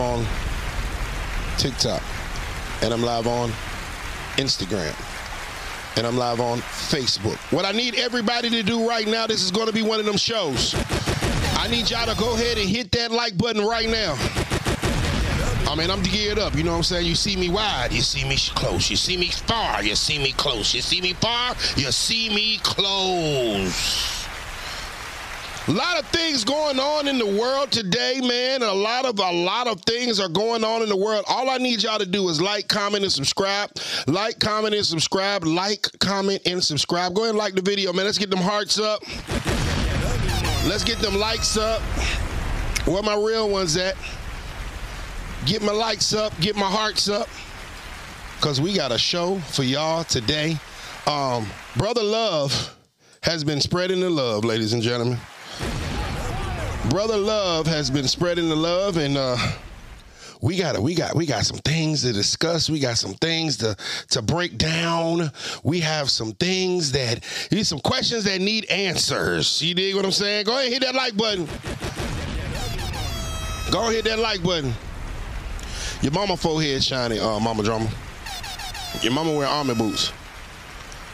on TikTok, and I'm live on Instagram, and I'm live on Facebook. What I need everybody to do right now, this is going to be one of them shows. I need y'all to go ahead and hit that like button right now. I mean, I'm geared up. You know what I'm saying? You see me wide, you see me close. You see me far, you see me close. You see me far, you see me close. A lot of things going on in the world today, man. A lot of a lot of things are going on in the world. All I need y'all to do is like, comment, and subscribe. Like, comment, and subscribe. Like, comment, and subscribe. Go ahead and like the video, man. Let's get them hearts up. Let's get them likes up. Where my real ones at? Get my likes up. Get my hearts up. Cause we got a show for y'all today. Um, Brother Love has been spreading the love, ladies and gentlemen. Brother Love has been spreading the love, and uh, we got we got we got some things to discuss. We got some things to to break down. We have some things that need some questions that need answers. You dig what I'm saying? Go ahead, hit that like button. Go ahead, hit that like button. Your mama forehead shiny, uh, Mama Drama. Your mama wear army boots.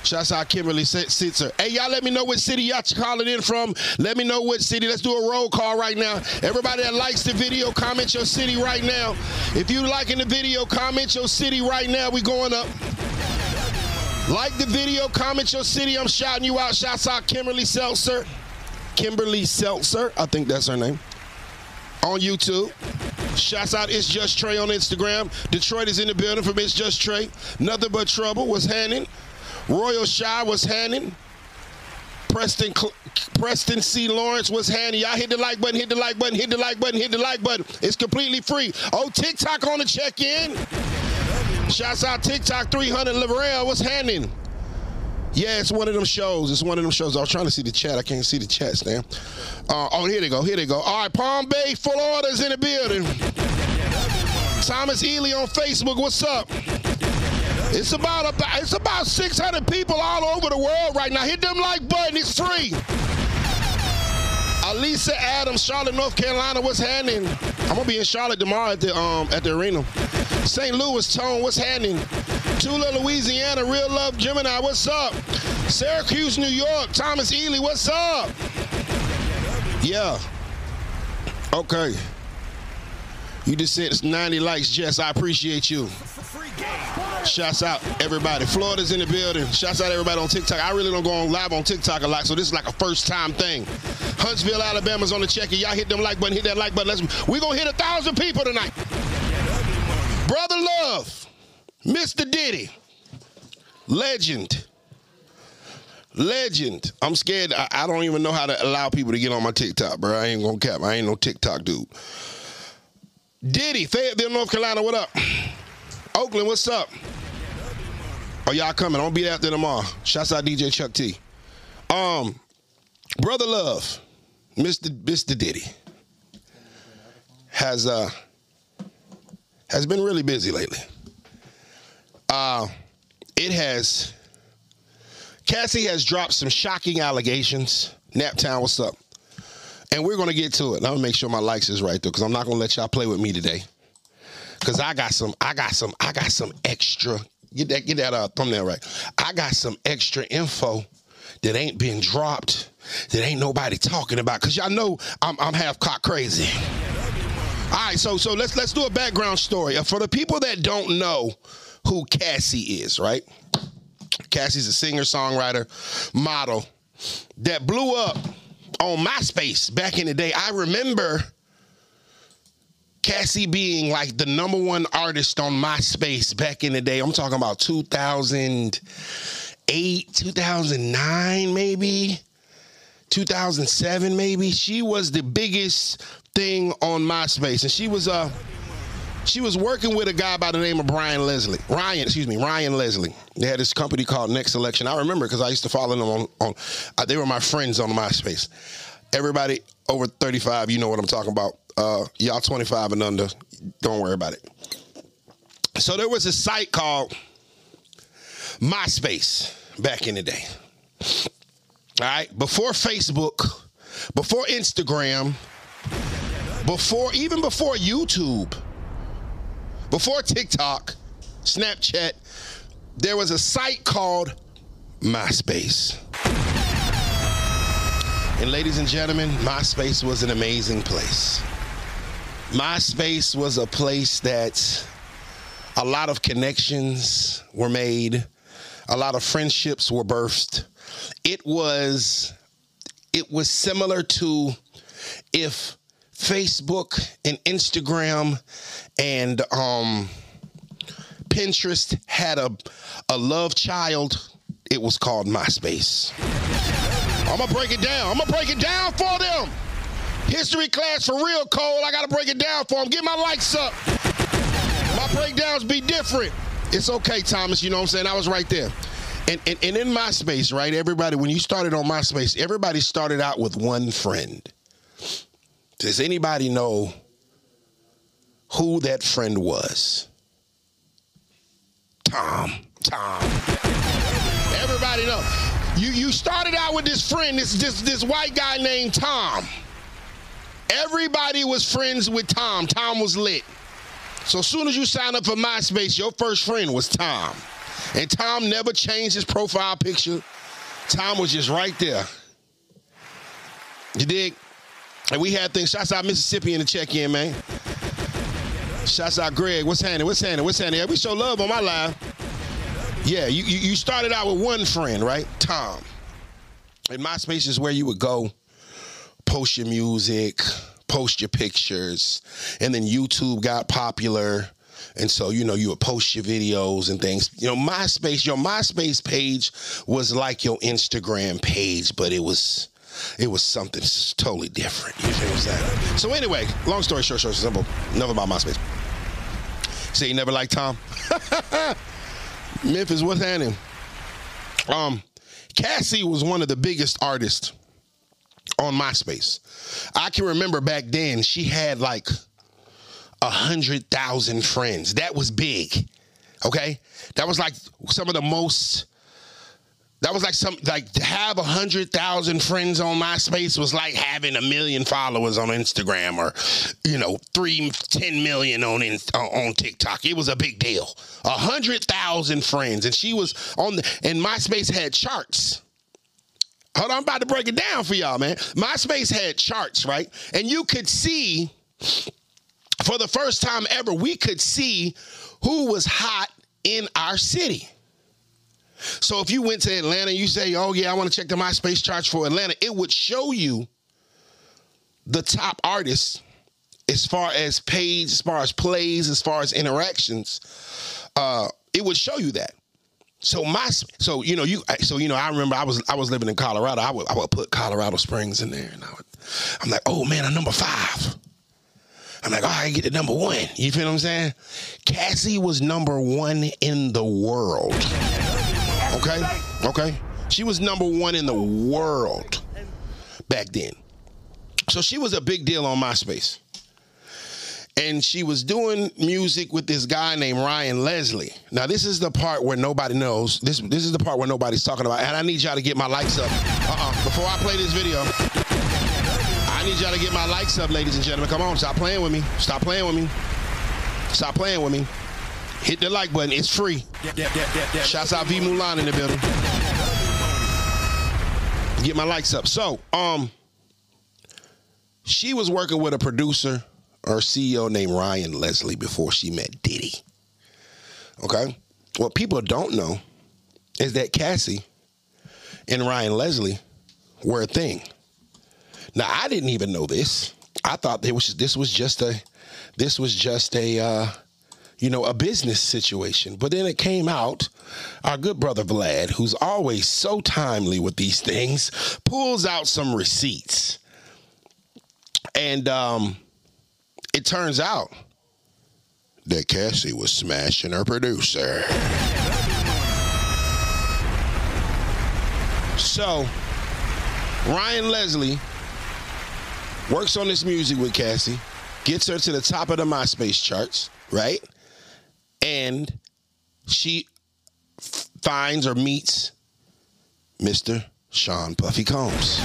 Shouts out Kimberly Sitzer. Hey, y'all let me know what city y'all calling in from. Let me know what city. Let's do a roll call right now. Everybody that likes the video, comment your city right now. If you liking the video, comment your city right now. We going up. Like the video, comment your city. I'm shouting you out. Shouts out Kimberly Seltzer. Kimberly Seltzer. I think that's her name. On YouTube. Shouts out It's Just Trey on Instagram. Detroit is in the building from It's Just Trey. Nothing but trouble was handing. Royal Shy was handing. Preston Preston C. Lawrence was handing. Y'all hit the like button, hit the like button, hit the like button, hit the like button. It's completely free. Oh, TikTok on the check-in. Shouts out TikTok 300 Lavarel was handing. Yeah, it's one of them shows. It's one of them shows. I was trying to see the chat. I can't see the chat, Stan. Uh, oh, here they go. Here they go. All right, Palm Bay, full orders in the building. Thomas Ely on Facebook. What's up? It's about, about it's about 600 people all over the world right now. Hit them like button. It's free. Alisa Adams, Charlotte, North Carolina. What's happening? I'm gonna be in Charlotte tomorrow at the um at the arena. St. Louis, Tone. What's happening? Tula, Louisiana. Real Love, Gemini. What's up? Syracuse, New York. Thomas Ely. What's up? Yeah. Okay. You just said it's 90 likes, Jess. I appreciate you. Shouts out everybody. Florida's in the building. Shouts out everybody on TikTok. I really don't go on live on TikTok a lot, so this is like a first time thing. Huntsville, Alabama's on the check. Y'all hit them like button, hit that like button. Let's we gonna hit a thousand people tonight. Brother Love, Mr. Diddy, legend. Legend. I'm scared. I, I, don't even know how to allow people to get on my TikTok, bro. I ain't gonna cap. I ain't no TikTok dude. Diddy, Fayetteville, North Carolina, what up? Oakland, what's up? Oh, y'all coming. I'll be out there tomorrow. Shouts out DJ Chuck T. Um, Brother Love, Mr. Mr. Diddy, has uh has been really busy lately. Uh it has Cassie has dropped some shocking allegations. Naptown, what's up? And we're gonna get to it. I'm gonna make sure my likes is right though, because I'm not gonna let y'all play with me today. Cause I got some, I got some, I got some extra. Get that, get that uh, thumbnail right. I got some extra info that ain't been dropped, that ain't nobody talking about. Cause y'all know I'm, I'm half cock crazy. All right, so so let's let's do a background story uh, for the people that don't know who Cassie is. Right, Cassie's a singer, songwriter, model that blew up on MySpace back in the day. I remember Cassie being like the number one artist on MySpace back in the day. I'm talking about 2008, 2009, maybe 2007, maybe. She was the biggest thing on MySpace, and she was uh she was working with a guy by the name of Brian Leslie. Ryan, excuse me, Ryan Leslie. They had this company called NextSelection. I remember because I used to follow them on, on uh, they were my friends on MySpace. Everybody over 35, you know what I'm talking about. Uh, y'all 25 and under, don't worry about it. So there was a site called MySpace back in the day. All right, before Facebook, before Instagram, before even before YouTube, before TikTok, Snapchat, there was a site called MySpace. And ladies and gentlemen, MySpace was an amazing place. MySpace was a place that a lot of connections were made, a lot of friendships were birthed. It was it was similar to if Facebook and Instagram and um, Pinterest had a a love child, it was called MySpace. I'm gonna break it down. I'm gonna break it down for them. History class for real, Cole. I gotta break it down for him. Get my likes up. My breakdowns be different. It's okay, Thomas. You know what I'm saying? I was right there. And, and, and in MySpace, right, everybody, when you started on MySpace, everybody started out with one friend. Does anybody know who that friend was? Tom. Tom. Everybody know. You you started out with this friend, this this this white guy named Tom. Everybody was friends with Tom. Tom was lit. So as soon as you signed up for MySpace, your first friend was Tom. And Tom never changed his profile picture. Tom was just right there. You dig? And we had things. Shouts out Mississippi in the check-in, man. Shouts out Greg. What's happening? What's happening? What's happening? Yeah, we show love on my live. Yeah, you, you, you started out with one friend, right? Tom. And MySpace is where you would go, post your music, post your pictures, and then YouTube got popular. And so, you know, you would post your videos and things. You know, MySpace, your MySpace page was like your Instagram page, but it was it was something totally different. You know what I'm saying? So anyway, long story short, short, simple. Never about MySpace. Say you never liked Tom? Memphis, what's happening? Um, Cassie was one of the biggest artists on MySpace. I can remember back then she had like a hundred thousand friends. That was big. Okay, that was like some of the most. That was like some like to have a hundred thousand friends on MySpace was like having a million followers on Instagram or, you know, three ten million on in, on TikTok. It was a big deal. A hundred thousand friends, and she was on the and MySpace had charts. Hold on, I'm about to break it down for y'all, man. MySpace had charts, right? And you could see, for the first time ever, we could see who was hot in our city. So if you went to Atlanta, you say, "Oh yeah, I want to check the MySpace charts for Atlanta," it would show you the top artists as far as page, as far as plays, as far as interactions. Uh, it would show you that. So my so you know you so you know I remember I was I was living in Colorado. I would I would put Colorado Springs in there, and I would I'm like, oh man, I'm number five. I'm like, oh, I get to number one. You feel what I'm saying? Cassie was number one in the world. Okay, okay. She was number one in the world back then. So she was a big deal on MySpace and she was doing music with this guy named Ryan Leslie. Now this is the part where nobody knows. This this is the part where nobody's talking about. And I need y'all to get my likes up. Uh-uh. Before I play this video, I need y'all to get my likes up, ladies and gentlemen. Come on, stop playing with me. Stop playing with me. Stop playing with me. Hit the like button. It's free. Shouts out V Mulan in the building. Get my likes up. So, um, she was working with a producer or CEO named Ryan Leslie before she met Diddy. Okay? What people don't know is that Cassie and Ryan Leslie were a thing. Now I didn't even know this. I thought was this was just a this was just a uh, you know a business situation. But then it came out our good brother Vlad, who's always so timely with these things, pulls out some receipts. And um it turns out that Cassie was smashing her producer. So, Ryan Leslie works on this music with Cassie, gets her to the top of the MySpace charts, right? And she finds or meets Mr. Sean Puffy Combs.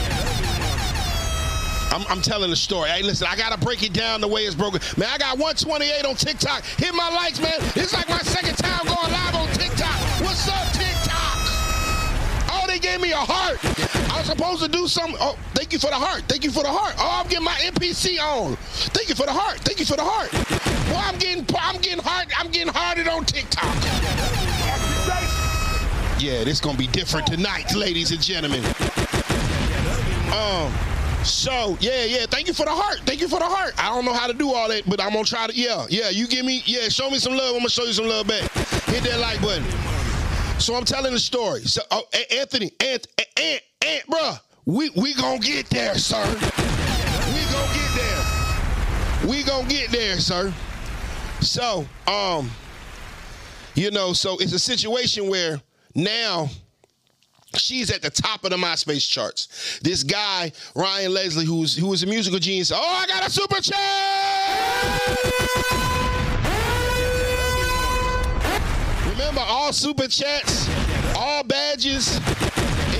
I'm, I'm telling the story. Hey, listen, I gotta break it down the way it's broken. Man, I got 128 on TikTok. Hit my likes, man. It's like my second time going live on TikTok. What's up, TikTok? Oh, they gave me a heart. I was supposed to do something. Oh, thank you for the heart. Thank you for the heart. Oh, I'm getting my NPC on. Thank you for the heart. Thank you for the heart. Boy, I'm getting I'm getting hard. I'm getting hearted on TikTok. Yeah, this gonna be different tonight, ladies and gentlemen. Um. So yeah, yeah. Thank you for the heart. Thank you for the heart. I don't know how to do all that, but I'm gonna try to. Yeah, yeah. You give me. Yeah, show me some love. I'm gonna show you some love back. Hit that like button. So I'm telling the story. So oh, Anthony, Ant, Ant, Ant, bruh, we we gonna get there, sir. We gonna get there. We gonna get there, sir. So um, you know, so it's a situation where now She's at the top of the MySpace charts. This guy, Ryan Leslie, who's who is a musical genius. Oh, I got a super chat! Remember, all super chats, all badges,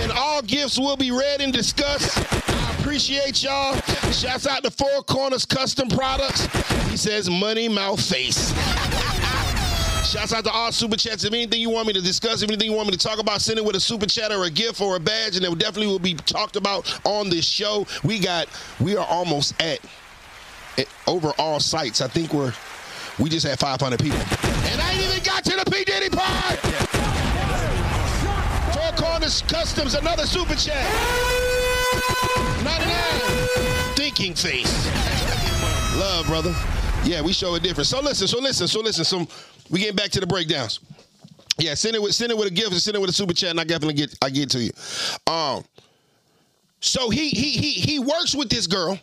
and all gifts will be read and discussed. I appreciate y'all. Shouts out to Four Corners Custom Products. He says, money, mouth, face. Shouts out to all super chats. If anything you want me to discuss, if anything you want me to talk about, send it with a super chat or a gift or a badge, and it definitely will be talked about on this show. We got, we are almost at, at over all sites. I think we're, we just had 500 people. And I ain't even got to the P. Diddy part. Four Corners Customs, another super chat. 99. Thinking face. Love, brother. Yeah, we show it different. So listen, so listen, so listen. So we getting back to the breakdowns. Yeah, send it with send it with a gift and send it with a super chat, and I definitely get I get to you. Um, so he he he he works with this girl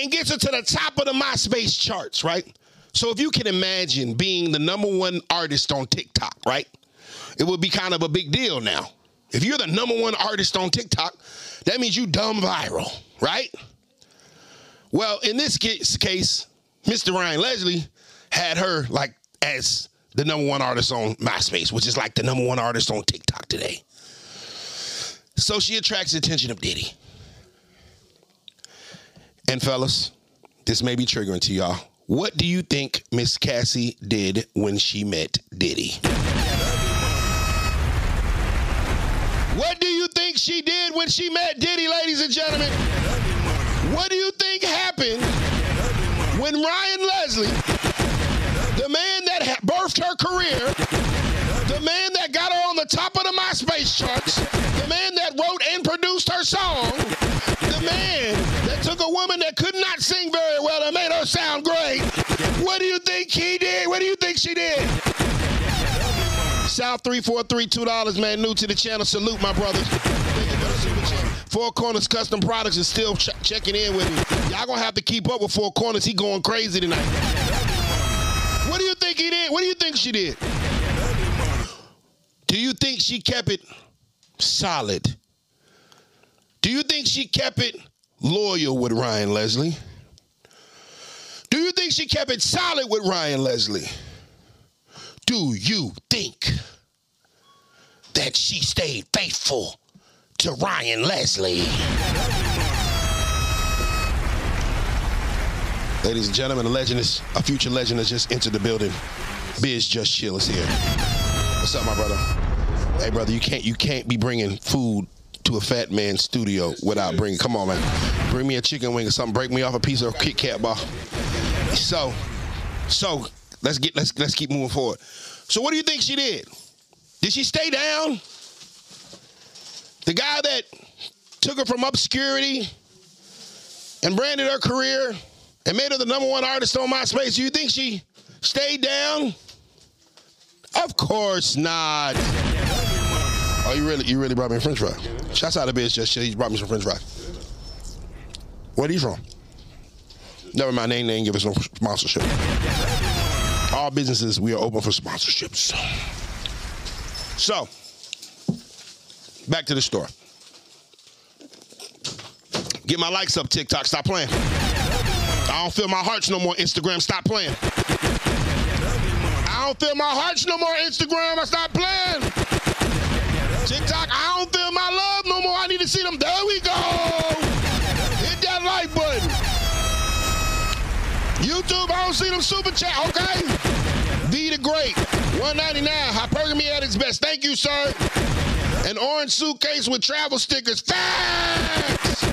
and gets her to the top of the MySpace charts, right? So if you can imagine being the number one artist on TikTok, right? It would be kind of a big deal now. If you're the number one artist on TikTok, that means you dumb viral, right? Well, in this case, Mr. Ryan Leslie had her like as the number one artist on MySpace, which is like the number one artist on TikTok today. So she attracts the attention of Diddy. And fellas, this may be triggering to y'all. What do you think Miss Cassie did when she met Diddy? What do you think she did when she met Diddy, ladies and gentlemen? What do you think happened when Ryan Leslie the man that birthed her career, the man that got her on the top of the MySpace charts, the man that wrote and produced her song, the man that took a woman that could not sing very well and made her sound great. What do you think he did? What do you think she did? South 343, $2, man. New to the channel. Salute, my brothers. Four Corners Custom Products is still ch- checking in with me. Y'all gonna have to keep up with Four Corners. He going crazy tonight. What do you think he did? What do you think she did? Do you think she kept it solid? Do you think she kept it loyal with Ryan Leslie? Do you think she kept it solid with Ryan Leslie? Do you think that she stayed faithful to Ryan Leslie? Ladies and gentlemen, a legend is a future legend has just entered the building. Biz Just Chill is here. What's up, my brother? Hey, brother, you can't you can't be bringing food to a fat man's studio without bringing. Come on, man. Bring me a chicken wing or something. Break me off a piece of Kit Kat bar. So, so let's get let's let's keep moving forward. So, what do you think she did? Did she stay down? The guy that took her from obscurity and branded her career and made her the number one artist on MySpace. Do you think she stayed down? Of course not. Oh, you really, you really brought me a French fry. Shouts out to bitch, just he brought me some French fries. Where are you from? Never mind, they ain't give us no sponsorship. All businesses, we are open for sponsorships. So, back to the store. Get my likes up, TikTok. Stop playing. I don't feel my hearts no more, Instagram. Stop playing. I don't feel my hearts no more, Instagram. I stop playing. TikTok, I don't feel my love no more. I need to see them. There we go. Hit that like button. YouTube, I don't see them super chat, okay? V the Great, 199, hypergamy at its best. Thank you, sir. An orange suitcase with travel stickers. Facts!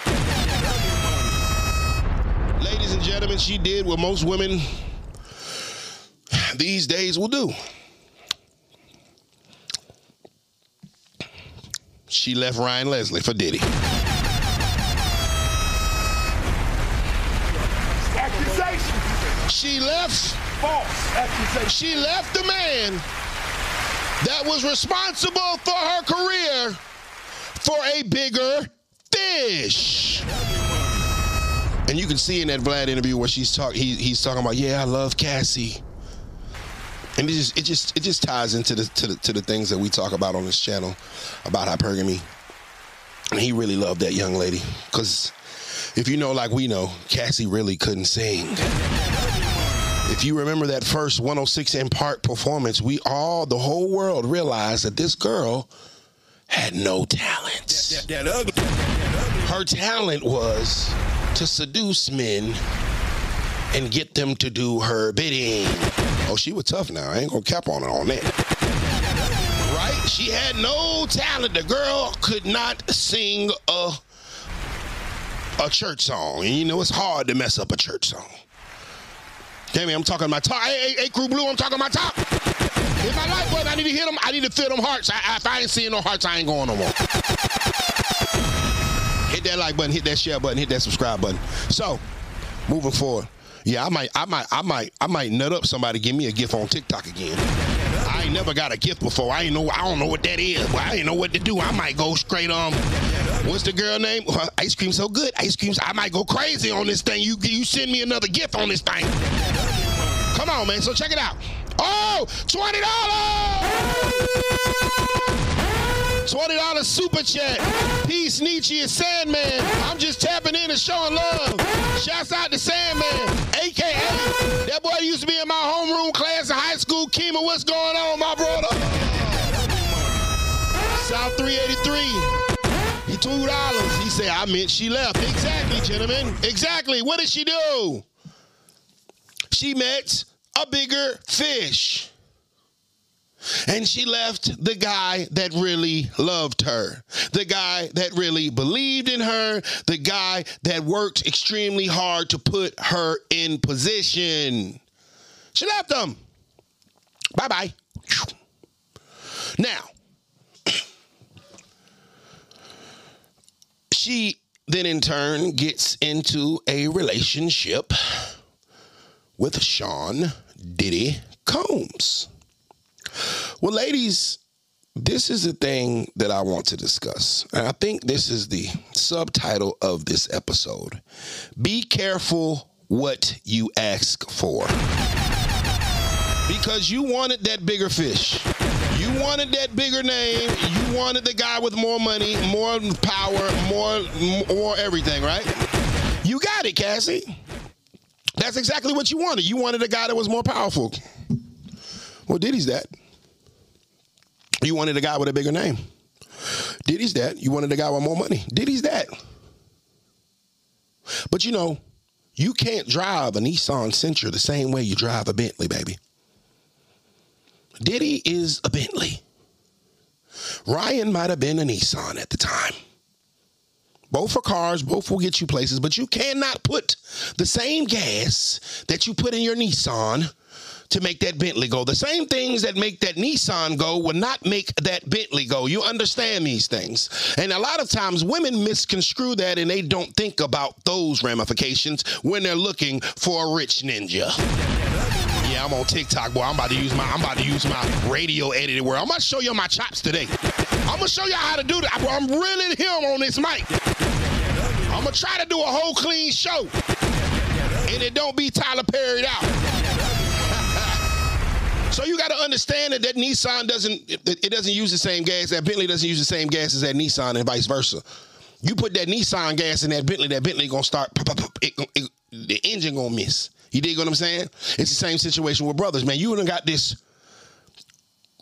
Ladies and gentlemen, she did what most women these days will do. She left Ryan Leslie for Diddy. Accusation. She left False accusation. she left the man that was responsible for her career for a bigger fish. And you can see in that Vlad interview where she's talking, he, he's talking about, yeah, I love Cassie. And it just, it just, it just ties into the, to the to the things that we talk about on this channel about hypergamy. And he really loved that young lady because if you know, like we know, Cassie really couldn't sing. If you remember that first 106 & Park performance, we all, the whole world realized that this girl had no talent. That ugly. Her talent was to seduce men and get them to do her bidding. Oh, she was tough now. I ain't gonna cap on her on that. Right? She had no talent. The girl could not sing a a church song. And you know it's hard to mess up a church song. Damn it, I'm talking my top. Hey, hey, hey, Crew Blue, I'm talking my top. If my life button, I need to hit them. I need to feel them hearts. I, I- if I ain't seeing no hearts, I ain't going no more. Hit that like button, hit that share button, hit that subscribe button. So, moving forward. Yeah, I might, I might, I might, I might nut up somebody give me a gift on TikTok again. I ain't never got a gift before. I ain't know, I don't know what that is. But I ain't know what to do. I might go straight um. What's the girl name? Ice cream so good. Ice creams. I might go crazy on this thing. You you send me another gift on this thing. Come on, man. So check it out. Oh, twenty dollars. Twenty dollars super chat. Peace, Nietzsche and Sandman. I'm just tapping in and showing love. Shouts out to Sandman, aka that boy used to be in my homeroom class in high school. Kima, what's going on, my brother? South 383. He two dollars. He said, I meant she left. Exactly, gentlemen. Exactly. What did she do? She met a bigger fish. And she left the guy that really loved her, the guy that really believed in her, the guy that worked extremely hard to put her in position. She left him. Bye bye. Now, she then in turn gets into a relationship with Sean Diddy Combs. Well, ladies, this is the thing that I want to discuss. And I think this is the subtitle of this episode. Be careful what you ask for. Because you wanted that bigger fish. You wanted that bigger name. You wanted the guy with more money, more power, more more everything, right? You got it, Cassie. That's exactly what you wanted. You wanted a guy that was more powerful. Well, Diddy's that. You wanted a guy with a bigger name. Diddy's that. You wanted a guy with more money. Diddy's that. But you know, you can't drive a Nissan Sentra the same way you drive a Bentley, baby. Diddy is a Bentley. Ryan might have been a Nissan at the time. Both are cars, both will get you places, but you cannot put the same gas that you put in your Nissan to make that Bentley go. The same things that make that Nissan go will not make that Bentley go. You understand these things. And a lot of times women misconstrue that and they don't think about those ramifications when they're looking for a rich ninja. Yeah, I'm on TikTok, boy. I'm about to use my I'm about to use my radio edited word. I'm gonna show you my chops today. I'm gonna show y'all how to do that. I'm really him on this mic. I'm gonna try to do a whole clean show. And it don't be Tyler Perry out. So you got to understand that that Nissan doesn't it, doesn't use the same gas. That Bentley doesn't use the same gas as that Nissan, and vice versa. You put that Nissan gas in that Bentley, that Bentley gonna start. It, it, the engine gonna miss. You dig what I'm saying? It's the same situation with brothers, man. You done got this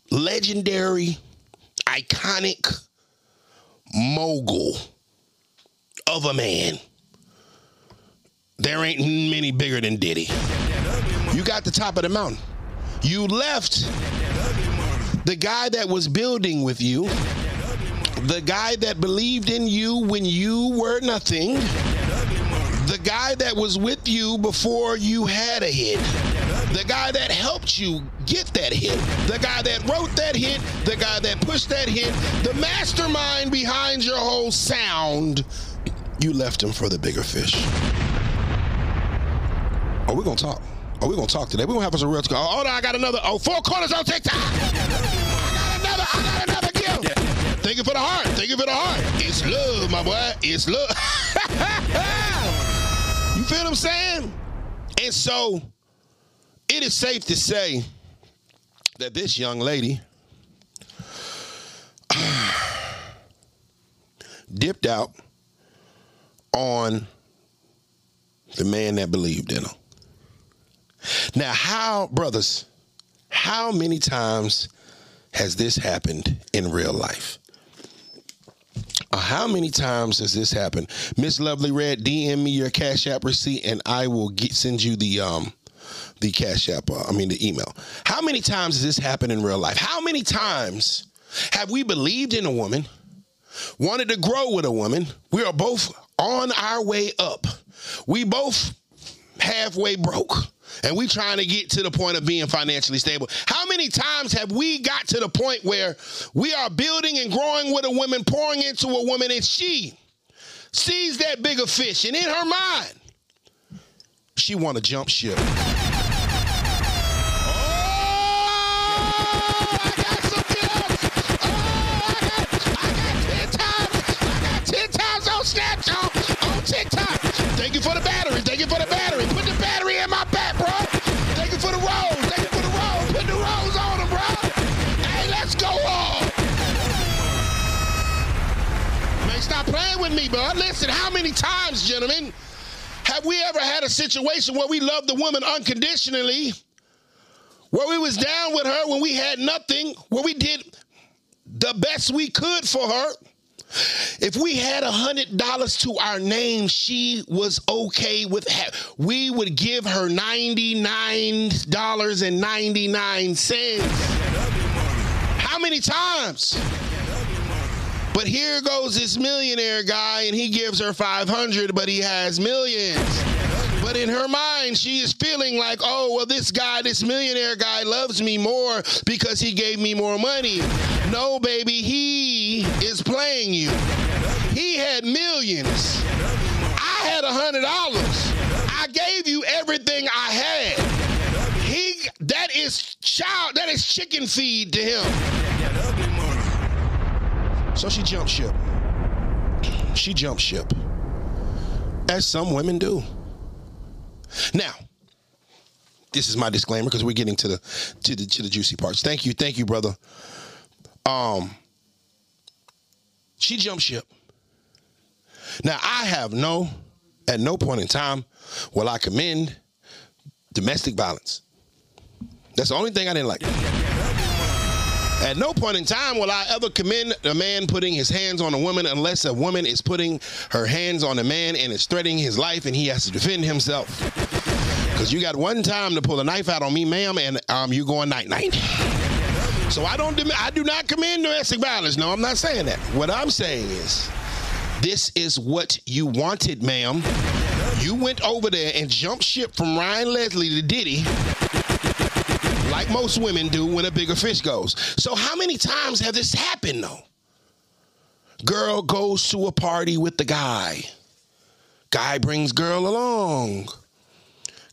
legendary, iconic mogul of a man. There ain't many bigger than Diddy. You got the top of the mountain. You left the guy that was building with you, the guy that believed in you when you were nothing, the guy that was with you before you had a hit, the guy that helped you get that hit, the guy that wrote that hit, the guy that pushed that hit, the mastermind behind your whole sound. You left him for the bigger fish. Oh, we're gonna talk. Oh, we're gonna talk today. We're gonna have us a real talk. Oh, I got another. Oh, four corners on TikTok. I got another. I got another gift. Thank you for the heart. Thank you for the heart. It's love, my boy. It's love. you feel what I'm saying? And so, it is safe to say that this young lady dipped out on the man that believed in her. Now, how, brothers, how many times has this happened in real life? Uh, how many times has this happened? Miss Lovely Red, DM me your Cash App receipt, and I will get, send you the um the Cash App. Uh, I mean the email. How many times has this happened in real life? How many times have we believed in a woman, wanted to grow with a woman? We are both on our way up. We both halfway broke and we trying to get to the point of being financially stable. How many times have we got to the point where we are building and growing with a woman, pouring into a woman, and she sees that bigger fish, and in her mind, she want to jump ship. Oh, I got some gifts. Oh, I got, I got 10 times. I got 10 times on Snapchat, on TikTok. Thank you for the battery. Thank you for the battery. Put the battery in my back, playing with me, bro. Listen, how many times, gentlemen, have we ever had a situation where we loved the woman unconditionally, where we was down with her when we had nothing, where we did the best we could for her? If we had a hundred dollars to our name, she was okay with. Ha- we would give her ninety nine dollars and ninety nine cents. How many times? But here goes this millionaire guy, and he gives her five hundred, but he has millions. But in her mind, she is feeling like, oh, well, this guy, this millionaire guy loves me more because he gave me more money. No, baby, he is playing you. He had millions. I had a hundred dollars. I gave you everything I had. He that is child, that is chicken feed to him. So she jumped ship. She jumped ship. As some women do. Now, this is my disclaimer because we're getting to the to the to the juicy parts. Thank you, thank you, brother. Um, she jumped ship. Now I have no, at no point in time will I commend domestic violence. That's the only thing I didn't like. At no point in time will I ever commend a man putting his hands on a woman unless a woman is putting her hands on a man and is threatening his life and he has to defend himself. Because you got one time to pull a knife out on me, ma'am, and um, you going night night. So I don't, I do not commend domestic violence. No, I'm not saying that. What I'm saying is, this is what you wanted, ma'am. You went over there and jumped ship from Ryan Leslie to Diddy like most women do when a bigger fish goes. So how many times have this happened though? Girl goes to a party with the guy. Guy brings girl along.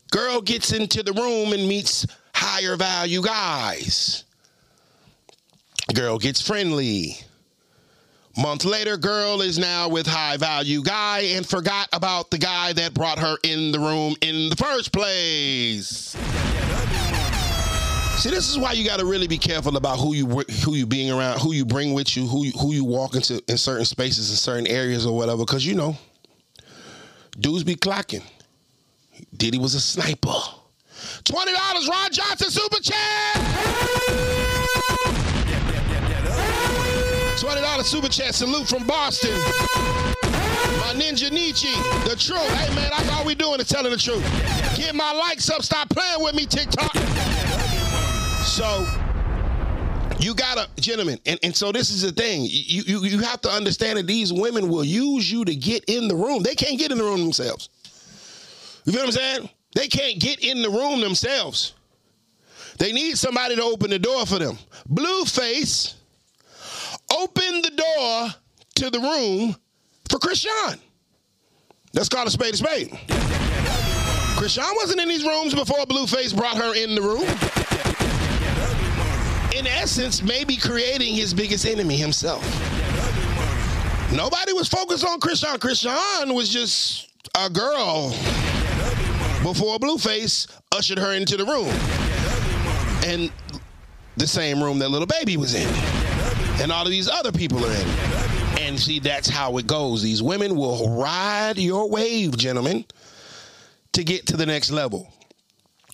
Girl gets into the room and meets higher value guys. Girl gets friendly. Month later, girl is now with high value guy and forgot about the guy that brought her in the room in the first place. See, this is why you got to really be careful about who you who you being around, who you bring with you, who you, who you walk into in certain spaces, in certain areas or whatever. Because you know, dudes be clocking. Diddy was a sniper. Twenty dollars, Ron Johnson super chat. Twenty dollars super chat. Salute from Boston. My ninja Nietzsche, the truth. Hey man, that's all we doing is telling the truth. Get my likes up. Stop playing with me, TikTok. So you gotta, gentlemen, and, and so this is the thing. You, you you have to understand that these women will use you to get in the room. They can't get in the room themselves. You feel what I'm saying? They can't get in the room themselves. They need somebody to open the door for them. Blueface opened the door to the room for Chrisean. Let's call a spade a spade. Chrisean wasn't in these rooms before Blueface brought her in the room. In essence, maybe creating his biggest enemy himself. Nobody was focused on Chrisean. Chrisean was just a girl before Blueface ushered her into the room. And the same room that Lil Baby was in. And all of these other people are in. And see, that's how it goes. These women will ride your wave, gentlemen, to get to the next level.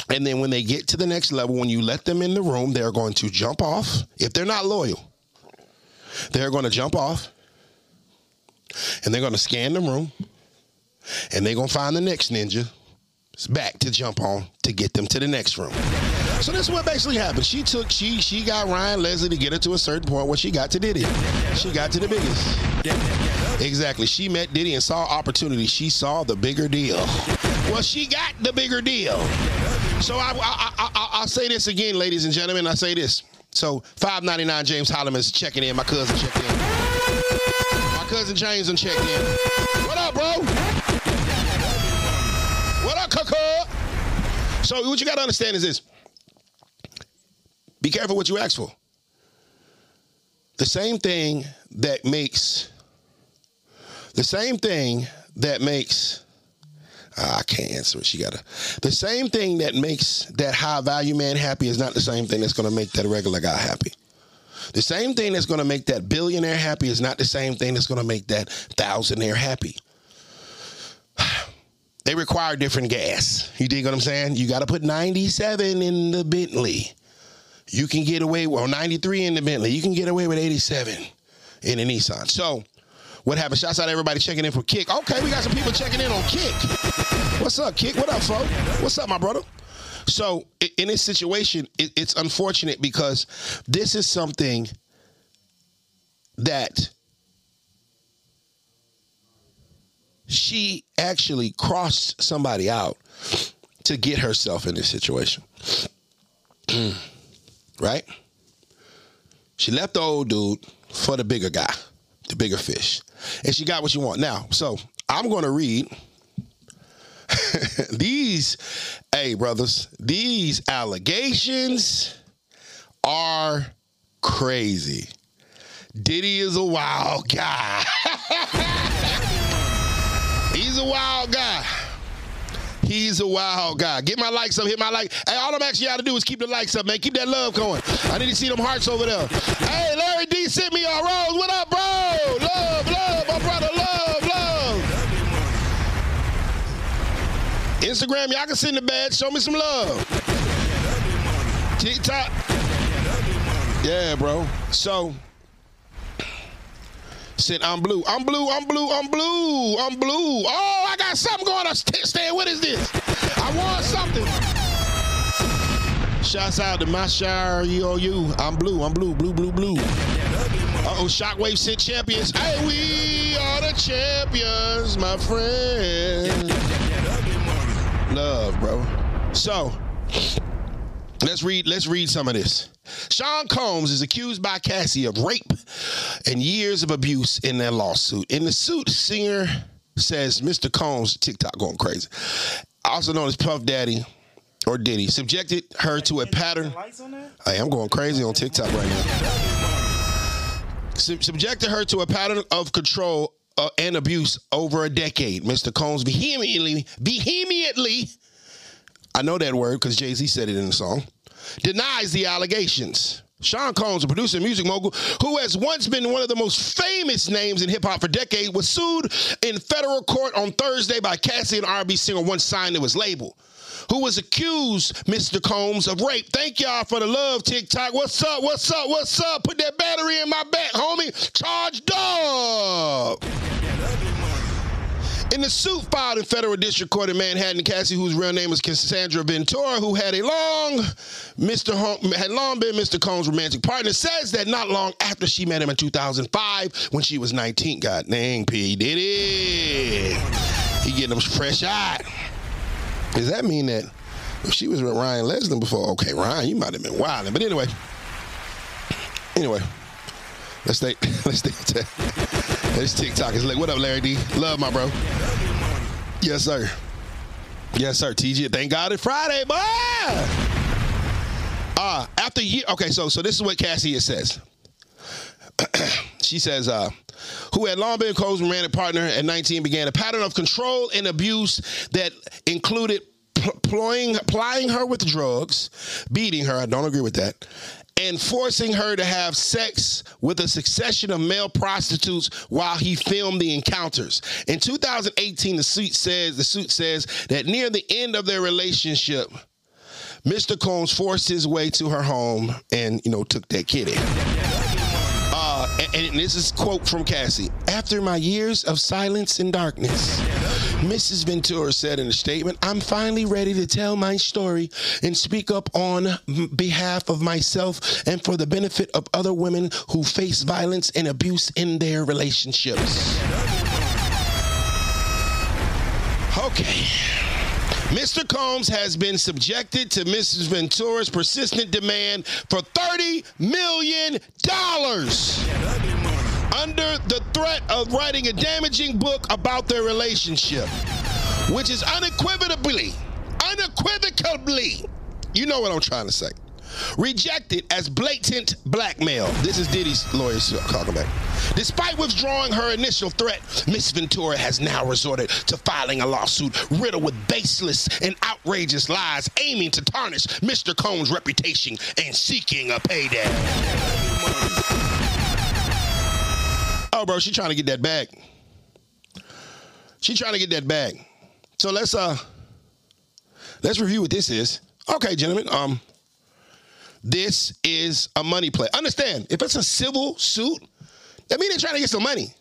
And then when they get to the next level, when you let them in the room, they're going to jump off. If they're not loyal, they're going to jump off and they're going to scan the room and they're going to find the next ninja back to jump on to get them to the next room. So this is what basically happened. She took she she got Ryan Leslie to get her to a certain point where she got to Diddy. She got to the biggest. Exactly. She met Diddy and saw opportunity. She saw the bigger deal. Well, she got the bigger deal. So I I, I, I I'll say this again, ladies and gentlemen. I say this. So 599 James Holloman is checking in. My cousin checked in. My cousin James and checked in. What up, bro? What up, Kaka? So what you gotta understand is this. Be careful what you ask for. The same thing that makes the same thing that makes Ah, I can't answer it. She gotta. The same thing that makes that high value man happy is not the same thing that's gonna make that regular guy happy. The same thing that's gonna make that billionaire happy is not the same thing that's gonna make that thousandaire happy. They require different gas. You dig what I'm saying? You got to put 97 in the Bentley. You can get away with well, 93 in the Bentley. You can get away with 87 in the Nissan. So, what happened? Shouts out to everybody checking in for Kick. Okay, we got some people checking in on Kick. What's up, Kick? What up, folks? What's up, my brother? So, in this situation, it's unfortunate because this is something that she actually crossed somebody out to get herself in this situation. right? She left the old dude for the bigger guy, the bigger fish. And she got what she want. Now, so I'm going to read these, hey, brothers, these allegations are crazy. Diddy is a wild guy. He's a wild guy. He's a wild guy. Get my likes up, hit my like. Hey, all I'm asking y'all to do is keep the likes up, man. Keep that love going. I need to see them hearts over there. Hey, Larry D sent me a rose. What up, bro? Instagram, y'all can send the badge. Show me some love. TikTok. Yeah, bro. So said, I'm blue. I'm blue. I'm blue. I'm blue. I'm blue. Oh, I got something going on. Stay. What is this? I want something. Shouts out to my shire, EOU. I'm blue. I'm blue. Blue, blue, blue. Uh-oh, Shockwave sent champions. Hey, we are the champions, my friend. Love, bro. So, let's read, let's read some of this. Sean Combs is accused by Cassie of rape and years of abuse in their lawsuit. In the suit, singer says Mr. Combs, TikTok going crazy, also known as Puff Daddy or Diddy, subjected her to a pattern. Hey, I'm going crazy on TikTok right now. subjected her to a pattern of control uh, and abuse over a decade. Mr. Combs vehemently, vehemently, I know that word because Jay Z said it in the song denies the allegations. Sean Combs, a producer and music mogul who has once been one of the most famous names in hip hop for decades, was sued in federal court on Thursday by Cassie, an R&B singer once signed to his label, who was accused, Mr. Combs, of rape. Thank y'all for the love, TikTok. What's up? What's up? What's up? Put that battery in my back, homie. Charge dog. In the suit filed in federal district court in Manhattan, Cassie, whose real name is Cassandra Ventura, who had a long Mr. Hom- had long been Mr. Combs' romantic partner, says that not long after she met him in 2005, when she was 19. God dang, P did it. He getting them fresh eyed. Does that mean that if she was with Ryan Leslie before, okay, Ryan, you might have been wilding. But anyway, anyway, let's stay. Let's stay. This TikTok is like, what up, Larry D? Love my bro. Yes, sir. Yes, sir. TG. Thank God it's Friday, boy. Uh, after year. Okay, so so this is what Cassie says. she says, uh, who had long been Cole's romantic partner at 19, began a pattern of control and abuse that included pl- plying, her with drugs, beating her. I don't agree with that. And forcing her to have sex with a succession of male prostitutes while he filmed the encounters. In 2018, the suit says the suit says that near the end of their relationship, Mr. Combs forced his way to her home and you know took that kitty. Uh, and, this is quote from Cassie. After my years of silence and darkness, Mrs. Ventura said in a statement, I'm finally ready to tell my story and speak up on behalf of myself and for the benefit of other women who face violence and abuse in their relationships. Okay. Mr. Combs has been subjected to Mrs. Ventura's persistent demand for $30 million under the threat of writing a damaging book about their relationship, which is unequivocally, unequivocally, you know what I'm trying to say, rejected as blatant blackmail. This is Diddy's lawyer talking about. Despite withdrawing her initial threat, Miss Ventura has now resorted to filing a lawsuit riddled with baseless and outrageous lies aiming to tarnish Mr. Combs' reputation and seeking a payday. Oh, bro, she trying to get that bag. She trying to get that bag. So let's uh let's review what this is. Okay, gentlemen. Um, this is a money play. Understand? If it's a civil suit, that means they're trying to get some money.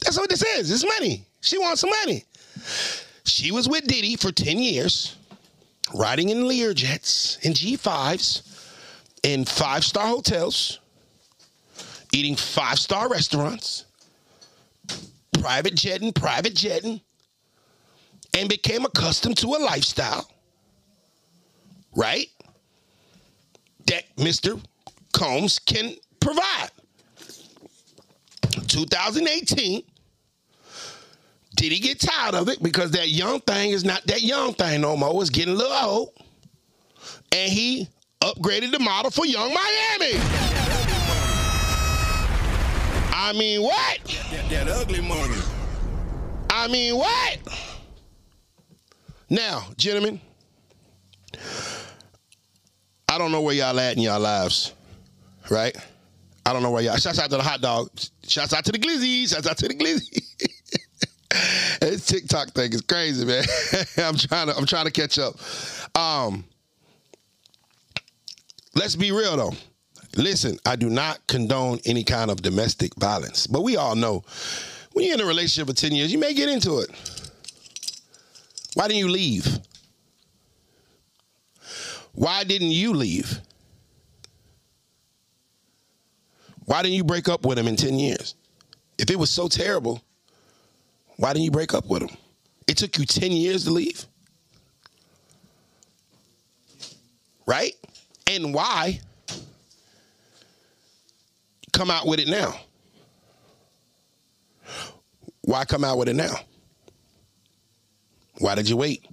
That's what this is. It's money. She wants some money. She was with Diddy for 10 years, riding in Learjets and G5s in five star hotels, eating five star restaurants, private jetting, private jetting, and became accustomed to a lifestyle, right? That Mr. Combs can provide. 2018, did he get tired of it? Because that young thing is not that young thing no more. It's getting a little old. And he upgraded the model for Yung Miami. I mean, what? That, that ugly money. I mean, what? Now, gentlemen, I don't know where y'all at in y'all lives, right? I don't know where y'all. Shouts out to the hot dog. Shouts out to the glizzy. Shouts out to the glizzy. this TikTok thing is crazy, man. I'm trying to. I'm trying to catch up. Um, let's be real though. Listen, I do not condone any kind of domestic violence, but we all know when you're in a relationship for 10 years, you may get into it. Why didn't you leave? Why didn't you leave? Why didn't you break up with him in 10 years? If it was so terrible, why didn't you break up with him? It took you 10 years to leave? Right? And why come out with it now? Why come out with it now? Why did you wait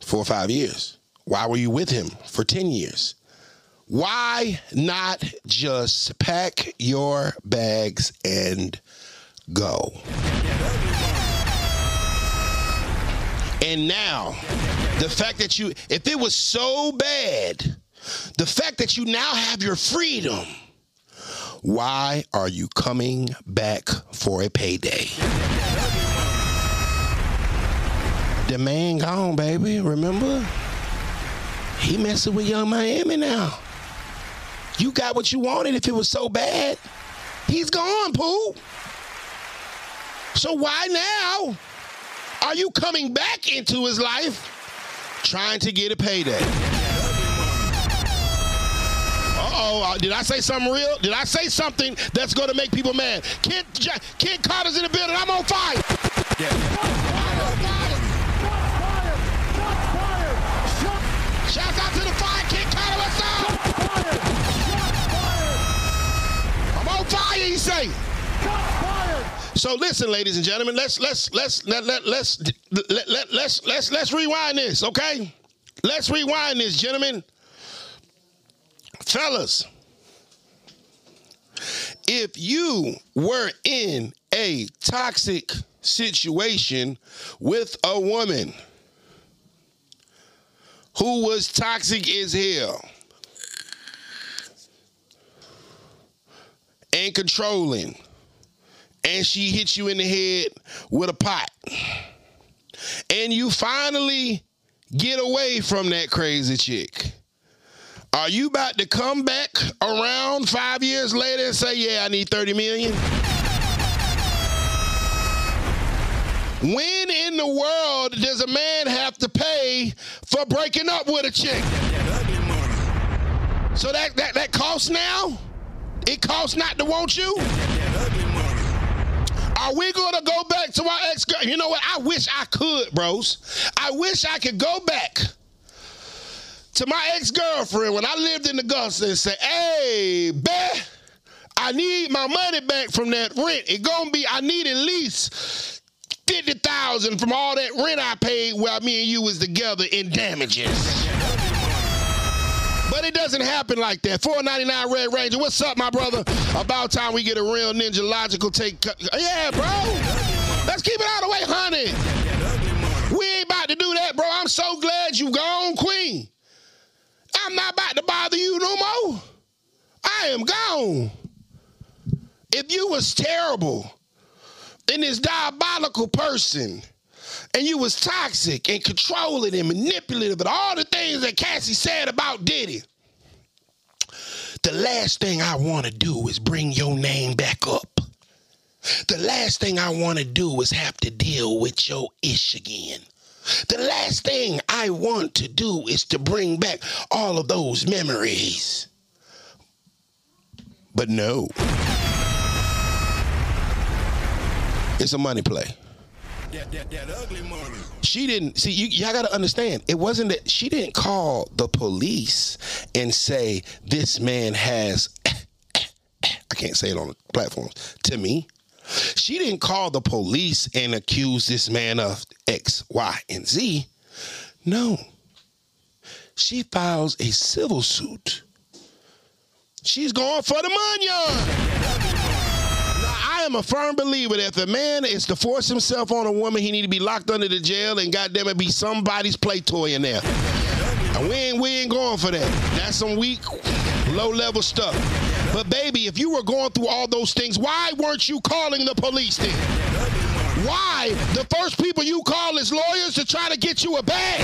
four or five years? Why were you with him for 10 years? Why not just pack your bags and go? And now, the fact that you, if it was so bad, the fact that you now have your freedom, why are you coming back for a payday? The man gone, baby. Remember? He messing with Yung Miami now. You got what you wanted if it was so bad. He's gone, Pooh. So why now Are you coming back into his life trying to get a payday? Uh, did I say something real? Did I say something that's going to make people mad? Kid, Carter's in the building. I'm on fire. Shouts out to the fire, Kid Carter. What's up? I'm on fire, he say. So listen, ladies and gentlemen, let's let's let's let, let, let's let, let, let's let's let's rewind this, okay? Let's rewind this, gentlemen. Fellas, if you were in a toxic situation with a woman who was toxic as hell and controlling, and she hit you in the head with a pot, and you finally get away from that crazy chick. Are you about to come back around five years later and say, yeah, I need 30 million? When in the world does a man have to pay for breaking up with a chick? So that that, that costs now? It costs not to want you? Are we gonna go back to our ex girl? You know what? I wish I could, bros. I wish I could go back to my ex-girlfriend when I lived in Gulf and say, hey, bet I need my money back from that rent. It gonna be, I need at least 50,000 from all that rent I paid while me and you was together in damages. But it doesn't happen like that. 499 Red Ranger, what's up, my brother? About time we get a real ninja logical take. Yeah, bro. Let's keep it out of the way, honey. We ain't about to do that, bro. I'm so glad you gone, Queen. I'm not about to bother you no more. I am gone. If you was terrible and this diabolical person and you was toxic and controlling and manipulative and all the things that Cassie said about Diddy, the last thing I want to do is bring your name back up. The last thing I want to do is have to deal with your ish again. The last thing I want to do is to bring back all of those memories. But no. It's a money play. That, that, that ugly money. She didn't see you y'all gotta understand. It wasn't that she didn't call the police and say this man has I can't say it on the platforms to me. She didn't call the police and accuse this man of X, Y, and Z. No. She files a civil suit. She's going for the money. Am a firm believer that if a man is to force himself on a woman, he need to be locked under the jail and goddamn it be somebody's play toy in there. And we ain't we ain't going for that. That's some weak, low level stuff. But baby, if you were going through all those things, why weren't you calling the police then? Why the first people you call is lawyers to try to get you a bag?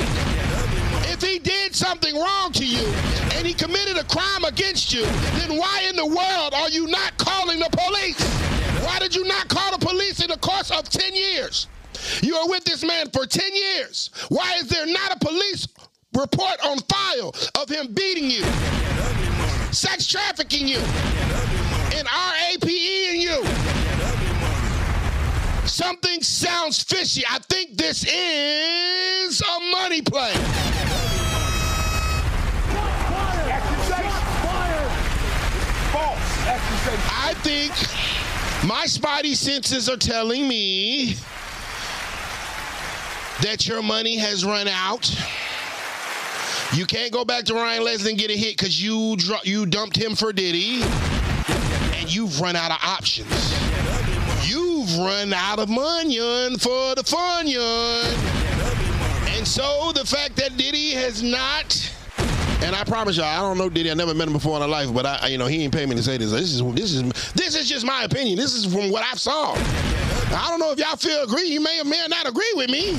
If he did something wrong to you and he committed a crime against you, then why in the world are you not calling the police? Why did you not call the police in the course of 10 years? You are with this man for 10 years. Why is there not a police report on file of him beating you, sex trafficking you, and RAPing you? Something sounds fishy. I think this is a money play. False. I think my spidey senses are telling me that your money has run out. You can't go back to Ryan Leslie and get a hit because you you dumped him for Diddy, and you've run out of options. You've run out of money for the fun, and so the fact that Diddy has not. And I promise y'all, I don't know Diddy. I never met him before in my life, but I, you know, he ain't pay me to say this. This is this is this is just my opinion. This is from what I've saw. I don't know if y'all feel agree. You may or may not agree with me,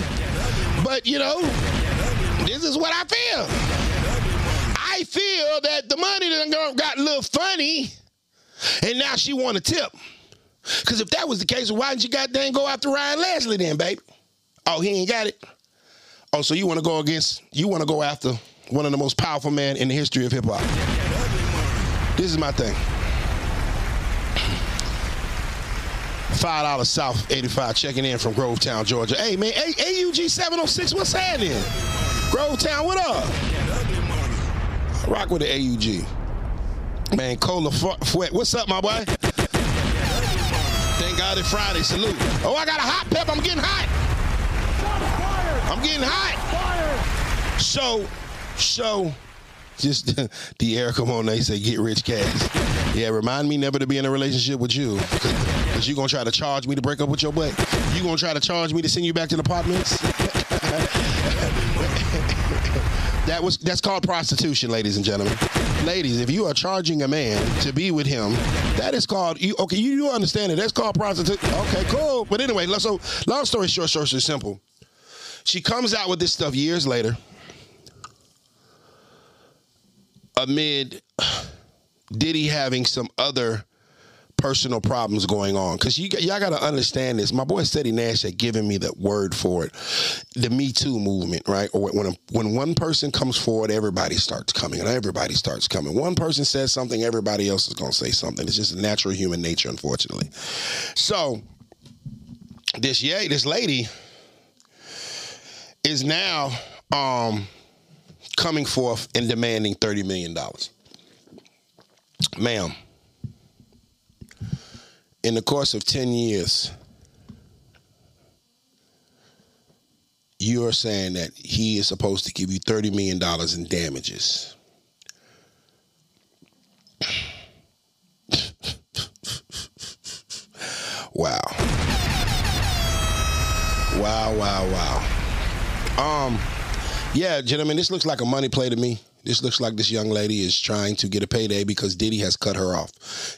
but you know, this is what I feel. I feel that the money done got- got a little funny, and now she want a tip. Because if that was the case, why didn't you goddamn go after Ryan Leslie then, baby? Oh, he ain't got it. Oh, so you want to go against? You want to go after one of the most powerful men in the history of hip hop? This is my thing. Five dollars South 85 checking in from Grovetown, Georgia. Hey man, AUG 706, what's happening? Grovetown, what up? Rock with the AUG. Man, Cola Fwet, what's up, my boy? Thank God it's Friday. Salute. Oh, I got a hot pep. I'm getting hot. I'm getting hot. So, so, just the on. They say get rich cash. Yeah, remind me never to be in a relationship with you, cause you gonna try to charge me to break up with your butt. You gonna try to charge me to send you back to the apartments. that was that's called prostitution, ladies and gentlemen. Ladies, if you are charging a man to be with him, that is called you. Okay, you, you understand it. That's called prostitution. Okay, cool. But anyway, so long story short, short, short, simple. She comes out with this stuff years later amid Diddy having some other personal problems going on. Because you, y'all got to understand this. My boy Steady Nash had given me the word for it. The Me Too movement, right? Or when, a, when one person comes forward, everybody starts coming, and everybody starts coming. One person says something, everybody else is to say something. It's just natural human nature, unfortunately. So, this yay, this lady is now um, coming forth and demanding $30 million. Ma'am, in the course of 10 years, you are saying that he is supposed to give you $30 million in damages. wow. Wow, wow, wow. Um, yeah, gentlemen, this looks like a money play to me. This looks like this young lady is trying to get a payday because Diddy has cut her off.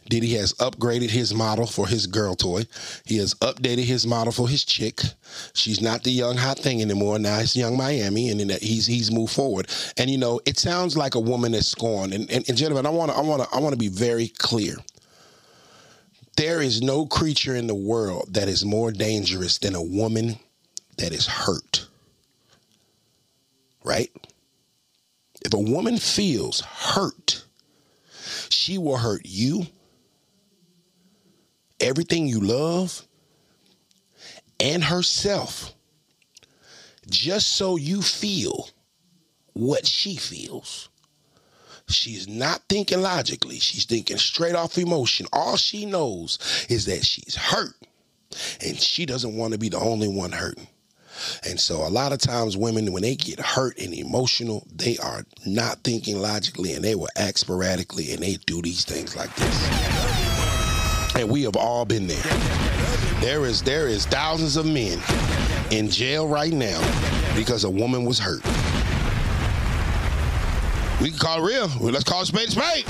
Diddy has upgraded his model for his girl toy. He has updated his model for his chick. She's not the young hot thing anymore. Now it's Yung Miami, and he's he's moved forward. And you know, it sounds like a woman that's scorned. And, and, and gentlemen, I want to I want to I want to be very clear. There is no creature in the world that is more dangerous than a woman that is hurt. Right? If a woman feels hurt, she will hurt you, everything you love, and herself, just so you feel what she feels. She's not thinking logically. She's thinking straight off emotion. All she knows is that she's hurt and she doesn't want to be the only one hurting. And so a lot of times women, when they get hurt and emotional, they are not thinking logically and they will act sporadically and they do these things like this. And we have all been there. There is there is thousands of men in jail right now because a woman was hurt. We can call it real. Well, let's call it spade spade.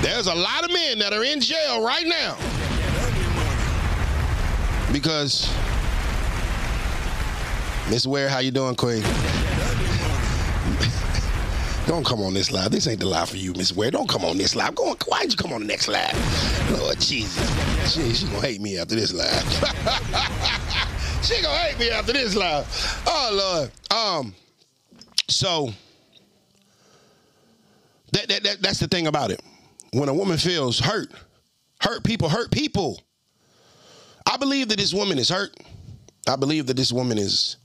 There's a lot of men that are in jail right now because Miss Ware, how you doing, Queen? Don't come on this live. This ain't the live for you, Miss Ware. Don't come on this live. Go on. Why'd you come on the next live? Lord Jesus. She, she gonna hate me after this live. she gonna hate me after this live. Oh Lord. Um. So that, that, that that's the thing about it. When a woman feels hurt, hurt people hurt people. I believe that this woman is hurt. I believe that this woman is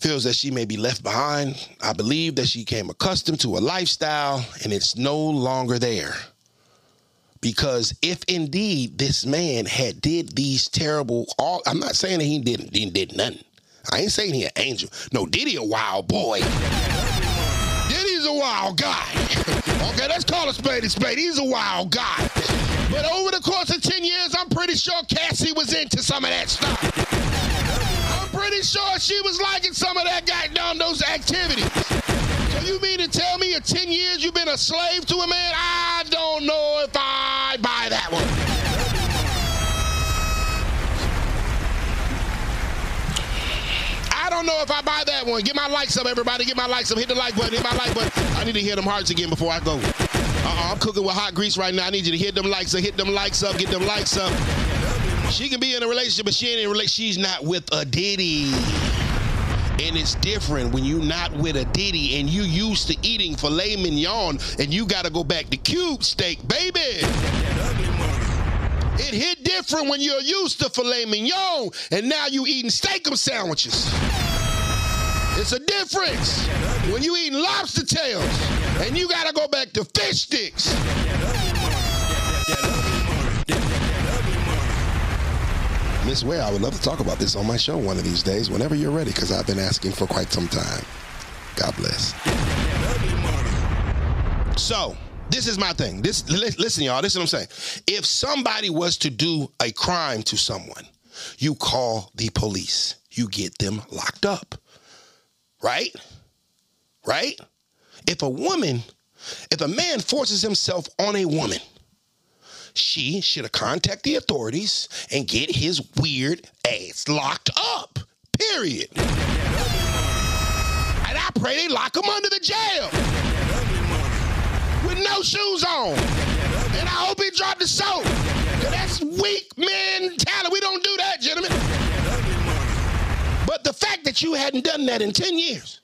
feels that she may be left behind. I believe that she came accustomed to a lifestyle and it's no longer there. Because if indeed this man had did these terrible all I'm not saying that he didn't didn't did nothing. I ain't saying he an angel. No, Diddy a wild boy. Diddy's a wild guy. okay, let's call a spade a spade. He's a wild guy. But over the course of 10 years, I'm pretty sure Cassie was into some of that stuff pretty sure she was liking some of that guy goddamn those activities. So you mean to tell me in 10 years you've been a slave to a man? I don't know if I buy that one. I don't know if I buy that one. Get my likes up, everybody. Get my likes up. Hit the like button. Hit my like button. I need to hear them hearts again before I go. Uh-uh, I'm cooking with hot grease right now. I need you to hit them likes up. Hit them likes up. Get them likes up. She can be in a relationship, but she ain't in a relationship. She's not with a Diddy. And it's different when you not with a Diddy and you used to eating filet mignon and you got to go back to cube steak, baby. It hit different when you're used to filet mignon and now you eating Steak-umm sandwiches. It's a difference when you eating lobster tails and you got to go back to fish sticks. Miss Ware, I would love to talk about this on my show one of these days, whenever you're ready, because I've been asking for quite some time. God bless. So, this is my thing. This listen, y'all. This is what I'm saying. If somebody was to do a crime to someone, you call the police. You get them locked up. Right? Right? If a woman, if a man forces himself on a woman, she should have contacted the authorities and get his weird ass locked up. Period. And I pray they lock him under the jail with no shoes on. And I hope he dropped the soap. That's weak mentality. We don't do that, gentlemen. But the fact that you hadn't done that in 10 years.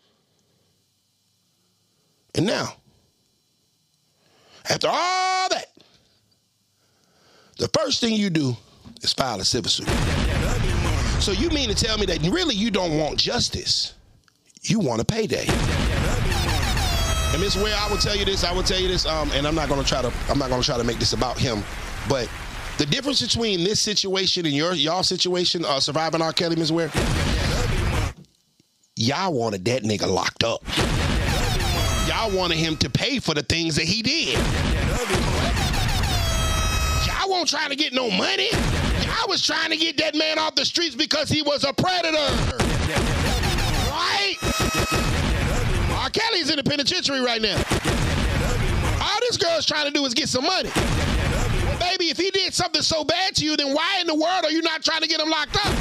And now, after all that, the first thing you do is file a civil suit. So you mean to tell me that really you don't want justice? You want a payday. And Miss Ware, I will tell you this. I will tell you this. Um, and I'm not to try to. I'm not to try to make this about him. But the difference between this situation and your y'all situation, uh, surviving R. Kelly, Miss Ware, y'all wanted that nigga locked up. Y'all wanted him to pay for the things that he did. Y'all won't trying to get no money. Y'all was trying to get that man off the streets because he was a predator. Right? R. Kelly's in the penitentiary right now. All this girl's trying to do is get some money. Well, baby, if he did something so bad to you, then why in the world are you not trying to get him locked up?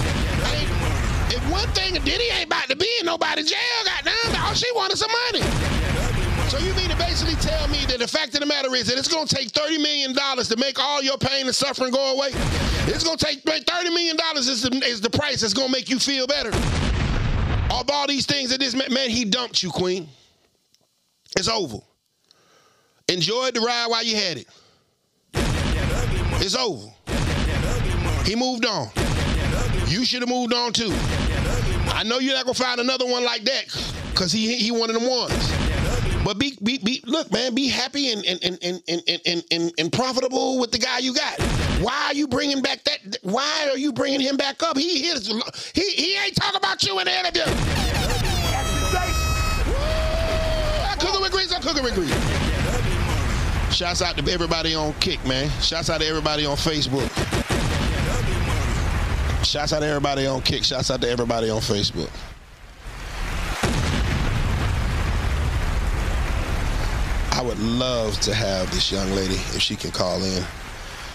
If one thing, Diddy ain't about to be in nobody's jail, goddamn, all she wanted some money. So you mean to basically tell me that the fact of the matter is that it's going to take $30 million to make all your pain and suffering go away? It's going to take $30 million is the, is the price that's going to make you feel better. Of all these things that this man, man, he dumped you, queen. It's over. Enjoyed the ride while you had it. It's over. He moved on. You should have moved on too. I know you're not gonna find another one like that, cause he he one of them ones. But be, be, be look, man, be happy and and, and, and, and, and, and, and profitable with the guy you got. Why are you bringing back that? Why are you bringing him back up? He is he he ain't talking about you in the interview. With grease. I with grease. Shouts out to everybody on Kick, man. Shouts out to everybody on Facebook. Shouts out to everybody on Kick. Shouts out to everybody on Facebook. I would love to have this young lady if she can call in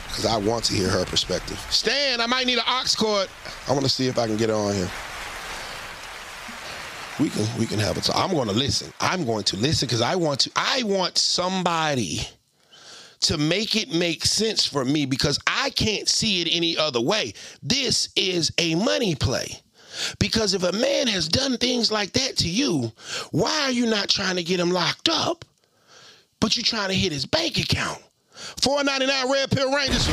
because I want to hear her perspective. Stan, I might need an aux cord. I want to see if I can get her on here. We can we can have a talk. I'm going to listen. I'm going to listen because I want to. I want somebody to make it make sense for me because I can't see it any other way. This is a money play. Because if a man has done things like that to you, why are you not trying to get him locked up? But you're trying to hit his bank account. 499 Red Pill Rangers.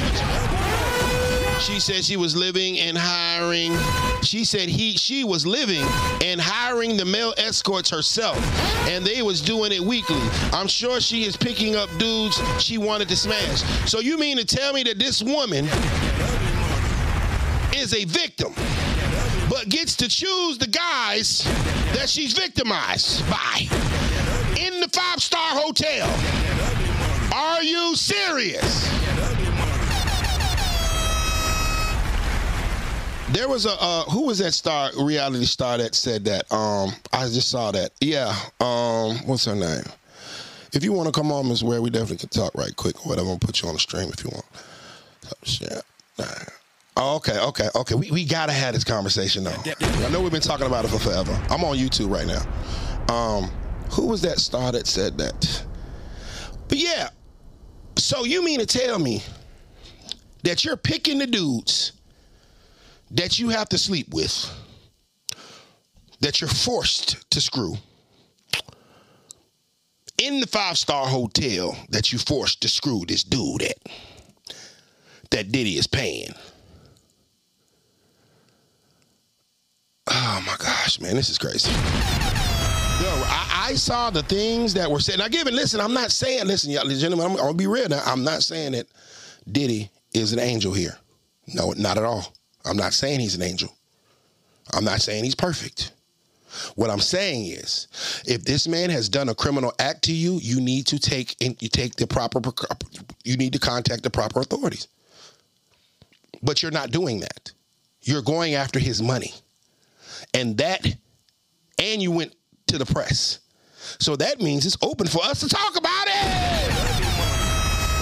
She said she was living and hiring. She said he she was living and hiring the male escorts herself. And they was doing it weekly. I'm sure she is picking up dudes she wanted to smash. So you mean to tell me that this woman is a victim, but gets to choose the guys that she's victimized by in the five star hotel. Are you serious? There was a uh, who was that star reality star that said that? Um, I just saw that. Yeah. Um, what's her name? If you want to come on, Miss Ware, we definitely can talk right quick. Or whatever. I'm gonna put you on the stream if you want. Yeah. Oh, okay, okay, okay. We, we gotta have this conversation though. I know we've been talking about it for forever. I'm on YouTube right now. Um, who was that star that said that? But yeah, so you mean to tell me that you're picking the dudes that you have to sleep with that you're forced to screw in the five star hotel that you forced to screw this dude at that Diddy is paying. Oh my gosh, man, this is crazy. I, I saw the things that were said. Now, given, listen, I'm not saying, listen, y'all, gentlemen, I'm, I'm gonna be real now. I'm not saying that Diddy is an angel here. No, not at all. I'm not saying he's an angel. I'm not saying he's perfect. What I'm saying is, if this man has done a criminal act to you, you need to take and you take the proper you need to contact the proper authorities. But you're not doing that. You're going after his money. And that and you went to the press. So that means it's open for us to talk about it.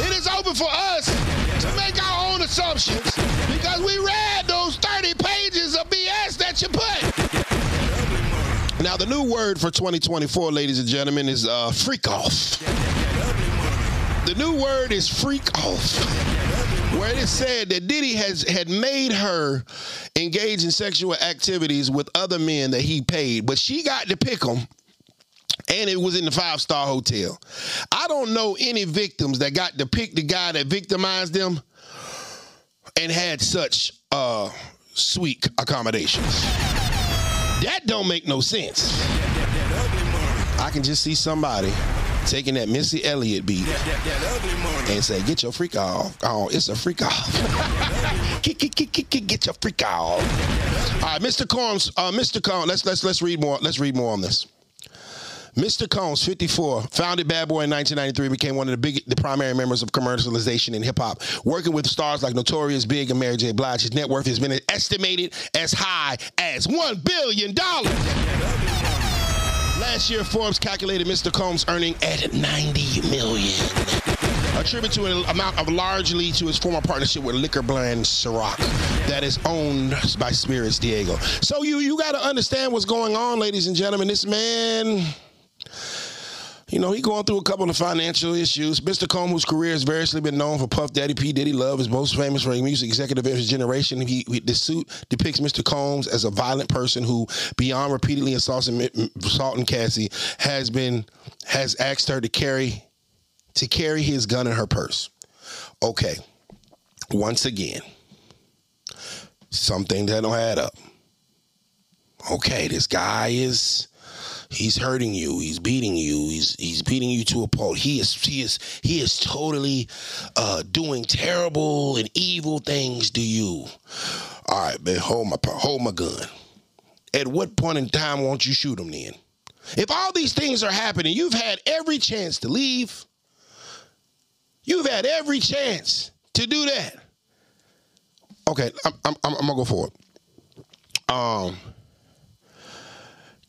It is open for us to make our own assumptions because we read those 30 pages of BS that you put. Now, the new word for 2024, ladies and gentlemen, is uh, freak off. The new word is freak off. Where it is said that Diddy has had made her engage in sexual activities with other men that he paid, but she got to pick them and it was in the five star hotel. I don't know any victims that got to pick the guy that victimized them and had such uh, sweet accommodations. That don't make no sense. I can just see somebody taking that Missy Elliott beat and say, "Get your freak off! Oh, it's a freak off! get, get, get, get your freak off!" All right, Mr. Combs, uh, Mr. Combs, let's let's let's read more. Let's read more on this. Mr. Combs, 54, founded Bad Boy in 1993, became one of the big, the primary members of commercialization in hip hop. Working with stars like Notorious B.I.G. and Mary J. Blige, his net worth has been estimated as high as one billion dollars. Last year, Forbes calculated Mr. Combs' earning at 90 million. A tribute to an amount of largely to his former partnership with liquor brand Ciroc that is owned by Spirits Diageo. So you you got to understand what's going on, ladies and gentlemen. This man you know, he going through a couple of financial issues. Mr. Combs, whose career has variously been known for Puff Daddy, P. Diddy Love, is most famous for a music executive of his generation. He, he, the suit depicts Mr. Combs as a violent person who, beyond repeatedly assaulting, assaulting Cassie, has been has asked her to carry to carry his gun in her purse. Okay, once again, something that don't add up. Okay, this guy is He's hurting you. He's beating you. He's he's beating you to a pulp. He is he is he is totally uh, doing terrible and evil things to you. All right, man, hold my hold my gun. At what point in time won't you shoot him then? If all these things are happening, you've had every chance to leave. You've had every chance to do that. Okay, I'm, I'm, I'm gonna go for it. Um,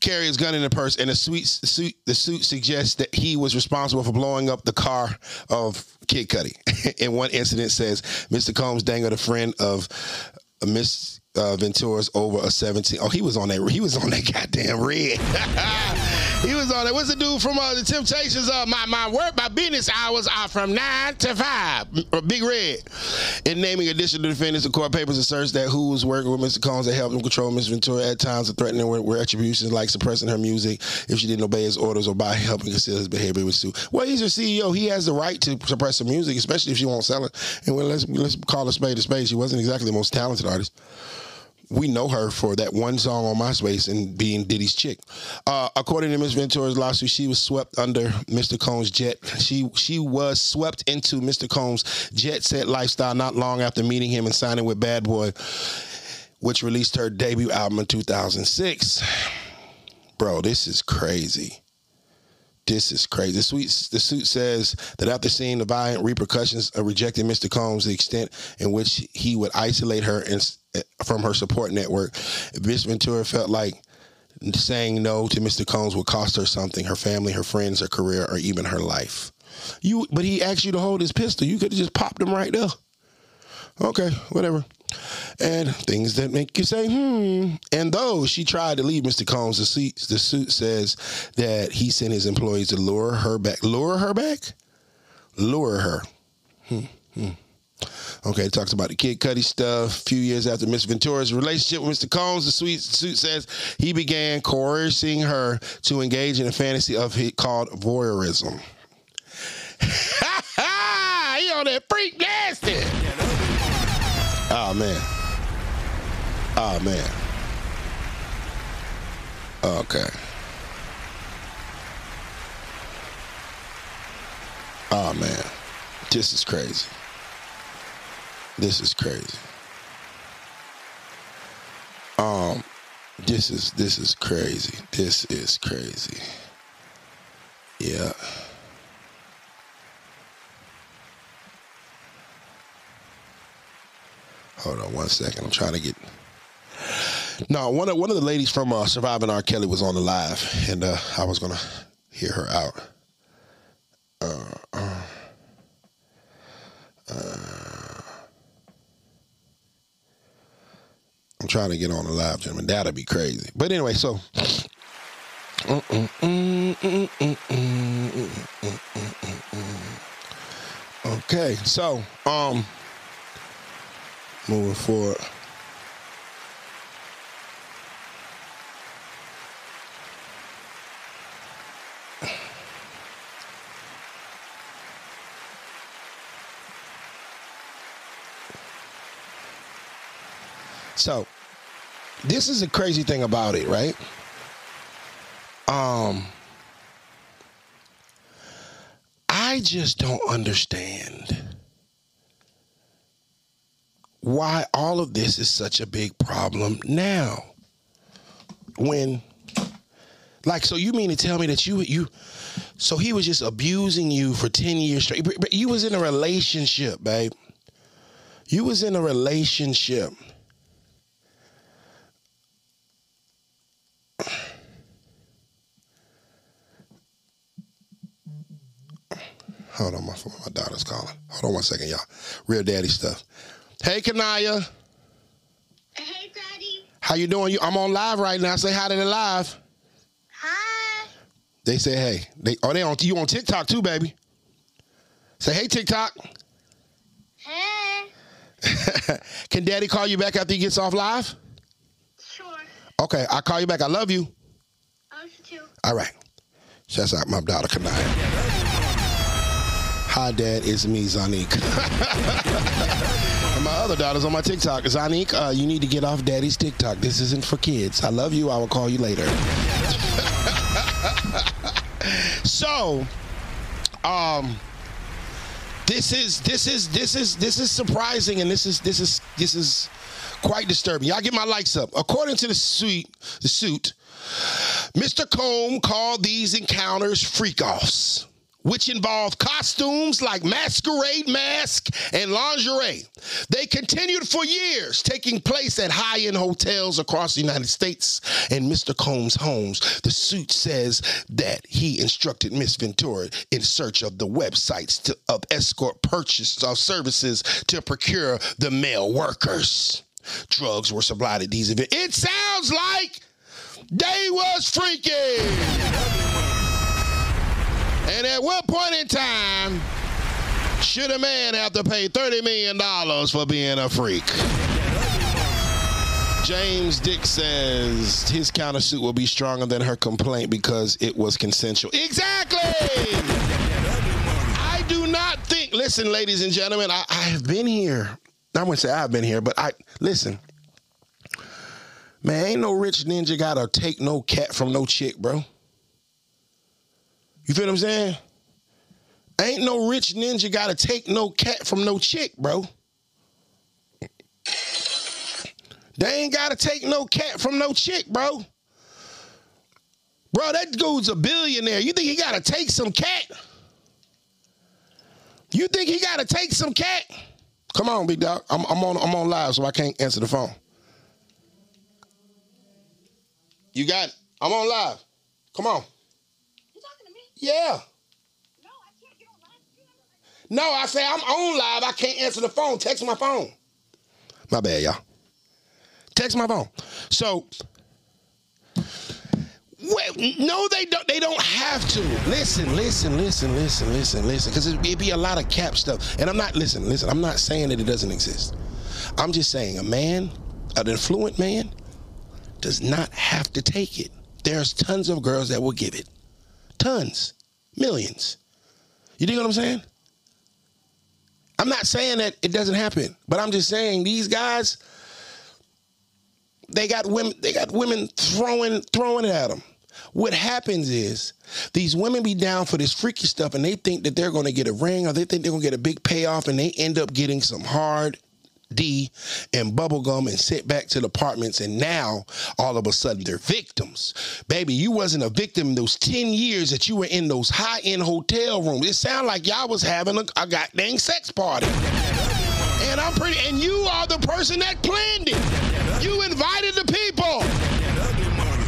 carry his gun in the purse, and the suit, suit the suit suggests that he was responsible for blowing up the car of Kid Cudi. in one incident, says Mr. Combs dangled a friend of uh, Miss uh, Ventura's over a 17. Oh, he was on that. He was on that goddamn red. he was on that. What's the dude from uh, the Temptations? Uh, my my work, my business hours are from nine to five. Big Red. In naming additional defendants, the court papers asserts that who was working with Mr. Combs that helped him control Miss Ventura at times of threatening with attributions like suppressing her music if she didn't obey his orders or by helping conceal his behavior with Sue. Well, he's your CEO. He has the right to suppress her music, especially if she won't sell it. And well, let's let's call a spade a spade. She wasn't exactly the most talented artist we know her for that one song on MySpace and being Diddy's chick. Uh, according to Ms. Ventura's lawsuit, she was swept under Mr. Combs' jet. She she was swept into Mr. Combs' jet set lifestyle not long after meeting him and signing with Bad Boy, which released her debut album in 2006. Bro, this is crazy. This is crazy. The suit, the suit says that after seeing the violent repercussions of rejecting Mr. Combs, the extent in which he would isolate her and eh, from her support network. Miss Ventura felt like saying no to Mr. Combs would cost her something, her family, her friends, her career, or even her life. You, but he asked you to hold his pistol. You could have just popped him right there. Okay, whatever. And things that make you say, hmm. And though she tried to leave Mr. Combs, the suit, the suit says that he sent his employees to lure her back. Lure her back? Lure her. Hmm. hmm. Okay, it talks about the Kid Cudi stuff. A few years after Miss Ventura's relationship with Mr. Combs, the sweet suit says he began coercing her to engage in a fantasy of he called voyeurism. Ha ha! He on that freak nasty. Oh man. Oh man. Okay. Oh man. This is crazy. This is crazy. Um this is this is crazy. This is crazy. Yeah. Hold on one second. I'm trying to get. No, one of one of the ladies from uh, Surviving R. Kelly was on the live, and uh, I was gonna hear her out. Uh, uh, uh, I'm trying to get on the live, gentlemen. That'd be crazy. But anyway, so. Okay, so um, moving forward. So, this is the crazy thing about it, right? Um, I just don't understand why all of this is such a big problem now. When, like, so you mean to tell me that you you, so he was just abusing you for ten years straight? But, you was in a relationship, babe. You was in a relationship. Hold on, my phone. My daughter's calling. Hold on one second, y'all. Real daddy stuff. Hey, Kanaya. Hey, Daddy. How you doing? You, I'm on live right now. Say hi to the live. Hi. They say hey. They oh they on you on TikTok too, baby. Say hey TikTok. Hey. Can Daddy call you back after he gets off live? Sure. Okay, I'll call you back. I love you. I love you too. All right. Shouts out my daughter Kanaya. Hi, Dad. It's me, Zanique. and my other daughter's on my TikTok. Zanique, uh, you need to get off Daddy's TikTok. This isn't for kids. I love you. I will call you later. so, um, this is this is this is this is surprising, and this is this is this is quite disturbing. Y'all get my likes up. According to the suit, the suit, Mr. Combs called these encounters freak offs, which involve costumes like masquerade mask and lingerie. They continued for years, taking place at high end hotels across the United States and Mr. Combs' homes. The suit says that he instructed Miss Ventura in search of the websites to, of escort purchase of services to procure the male workers. Drugs were supplied at these events. It sounds like they was freaking. And at what point in time should a man have to pay $30 million for being a freak? James Dick says his countersuit will be stronger than her complaint because it was consensual. Exactly! I do not think, listen, ladies and gentlemen, I, I have been here. I wouldn't say I've been here, but I, listen. Man, ain't no rich ninja gotta take no cat from no chick, bro. You feel what I'm saying? Ain't no rich ninja gotta take no cat from no chick, bro. They ain't gotta take no cat from no chick, bro. Bro, that dude's a billionaire. You think he gotta take some cat? You think he gotta take some cat? Come on, big dog. I'm, I'm on I'm on live, so I can't answer the phone. You got it. I'm on live. Come on. You talking to me? Yeah. No, I can't get on live. No, I say I'm on live. I can't answer the phone. Text my phone. My bad, y'all. Text my phone. So Wait, no, they don't. They don't have to. Listen, listen, listen, listen, listen, listen. Because it'd be a lot of cap stuff. And I'm not. Listen, listen. I'm not saying that it doesn't exist. I'm just saying a man, an affluent man, does not have to take it. There's tons of girls that will give it. Tons, millions. You dig what I'm saying? I'm not saying that it doesn't happen, but I'm just saying these guys they got women they got women throwing throwing it at them. What happens is these women be down for this freaky stuff and they think that they're going to get a ring or they think they're going to get a big payoff and they end up getting some hard D and bubblegum and sent back to the apartments and now all of a sudden they're victims. Baby, you wasn't a victim those 10 years that you were in those high-end hotel rooms. It sounded like y'all was having a, a goddamn sex party. And I'm pretty and you are the person that planned it. You invited the people. That ugly money.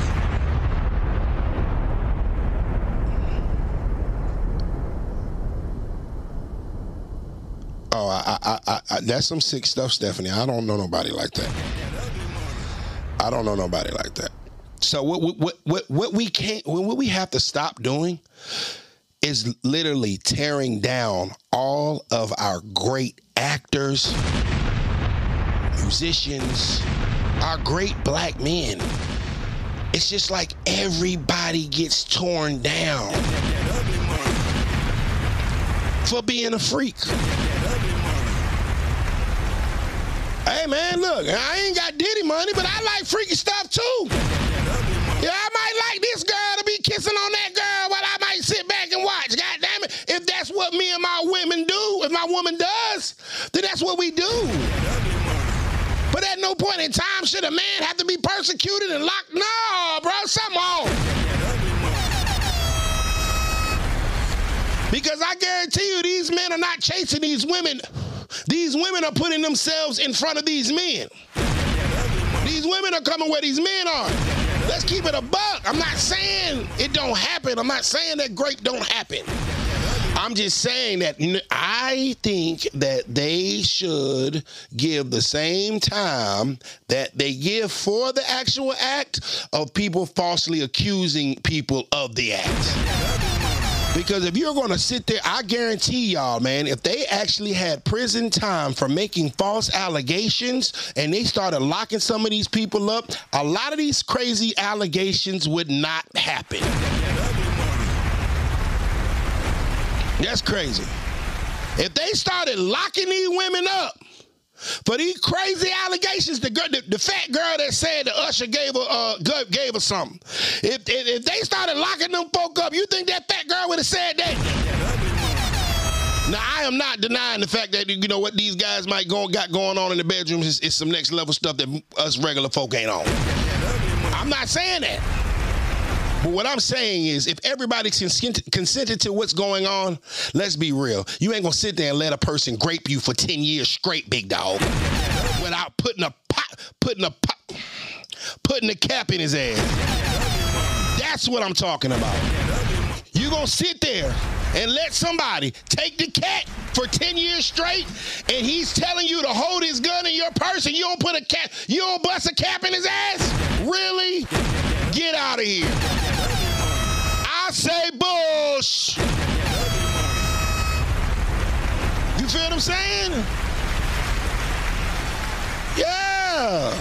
Oh, I, I, I, I, that's some sick stuff, Stephanie. I don't know nobody like that. I don't know nobody like that. So what, what, what, what we can't, what we have to stop doing is literally tearing down all of our great actors, musicians, our great black men. It's just like everybody gets torn down for being a freak. That ugly money. Hey man, look, I ain't got Diddy money, but I like freaky stuff too. Yeah, I might like this girl to be kissing on that girl while I might sit back and watch. God damn it. If that's what me and my women do, if my woman does, then that's what we do. But at no point in time should a man have to be persecuted and locked. No, bro, something money. Because I guarantee you, these men are not chasing these women. These women are putting themselves in front of these men. These women are coming where these men are. Let's keep it a buck. I'm not saying it don't happen. I'm not saying that great don't happen. I'm just saying that I think that they should give the same time that they give for the actual act of people falsely accusing people of the act. Because if you're going to sit there, I guarantee y'all, man, if they actually had prison time for making false allegations and they started locking some of these people up, a lot of these crazy allegations would not happen. That's crazy. If they started locking these women up for these crazy allegations, the, girl, the, the fat girl that said the usher gave her uh, gave, her something. If, if if they started locking them folk up, you think that fat girl would have said that? Now I am not denying the fact that you know what these guys might go got going on in the bedrooms is, is some next level stuff that us regular folk ain't on. I'm not saying that. But what I'm saying is, if everybody consent- consented to what's going on, let's be real. You ain't gonna sit there and let a person grape you for 10 years straight, big dog, without putting a pot, putting a pot, putting a cap in his ass. That's what I'm talking about. You gonna sit there and let somebody take the cat for 10 years straight, and he's telling you to hold his gun in your purse, and you don't put a cap, you don't bust a cap in his ass? Really? Get out of here. I say bush. You feel what I'm saying? Yeah.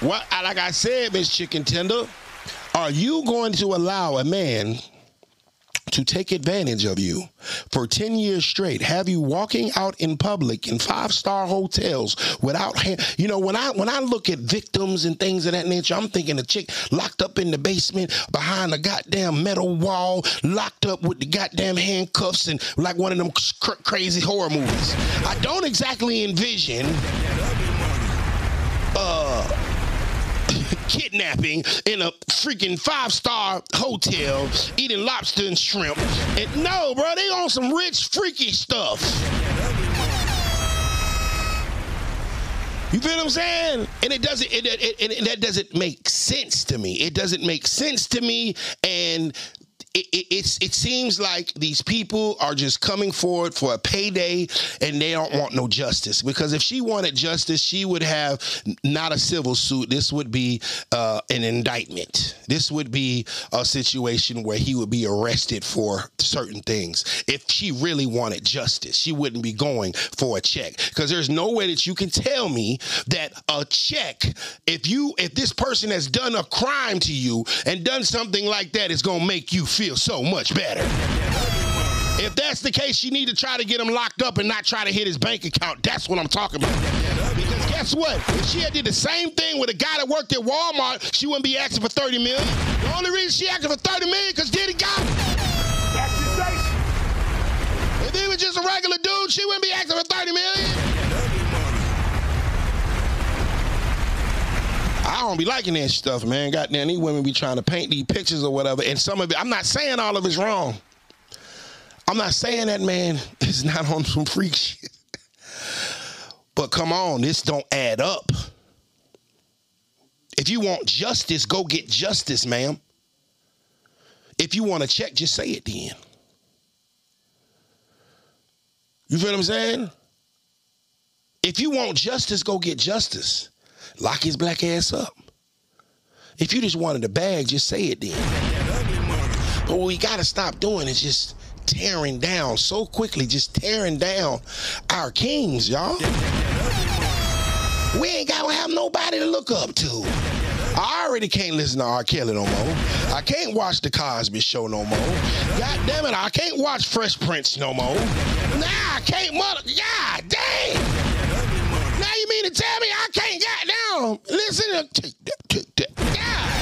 What, like I said, Miss Chicken Tender, are you going to allow a man to take advantage of you for 10 years straight, have you walking out in public in five-star hotels without hand, you know, when I when I look at victims and things of that nature, I'm thinking a chick locked up in the basement behind a goddamn metal wall, locked up with the goddamn handcuffs and like one of them cr- crazy horror movies. I don't exactly envision kidnapping in a freaking five star hotel, eating lobster and shrimp. And no, bro, they on some rich, freaky stuff. You feel what I'm saying? And it doesn't. It, it, it, that doesn't make sense to me. It doesn't make sense to me. And it, it, it seems like these people are just coming forward for a payday and they don't want no justice. Because if she wanted justice she would have not a civil suit. This would be uh, an indictment. This would be a situation where he would be arrested for certain things if she really wanted justice. She wouldn't be going for a check. Because there's no way that you can tell me that a check if you if this person has done a crime to you and done something like that is to make you feel so much better. If that's the case, you need to try to get him locked up and not try to hit his bank account. That's what I'm talking about. Because guess what? If she had did the same thing with a guy that worked at Walmart, she wouldn't be asking for 30 million. The only reason she asking for 30 million because Diddy got it. If he was just a regular dude, she wouldn't be asking for 30 million. I don't be liking that stuff, man. Goddamn, these women be trying to paint these pictures or whatever. And some of it, I'm not saying all of it's wrong. I'm not saying that man is not on some freak shit. But come on, this don't add up. If you want justice, go get justice, ma'am. If you want to check, just say it then. You feel what I'm saying? If you want justice, go get justice. Lock his black ass up. If you just wanted a bag, just say it then. But what we gotta stop doing is just tearing down so quickly, just tearing down our kings, y'all. We ain't gotta have nobody to look up to. I already can't listen to R. Kelly no more. I can't watch the Cosby Show no more. God damn it, I can't watch Fresh Prince no more. Nah, I can't mother. God damn. Now you mean to tell me I can't goddamn listen to. God.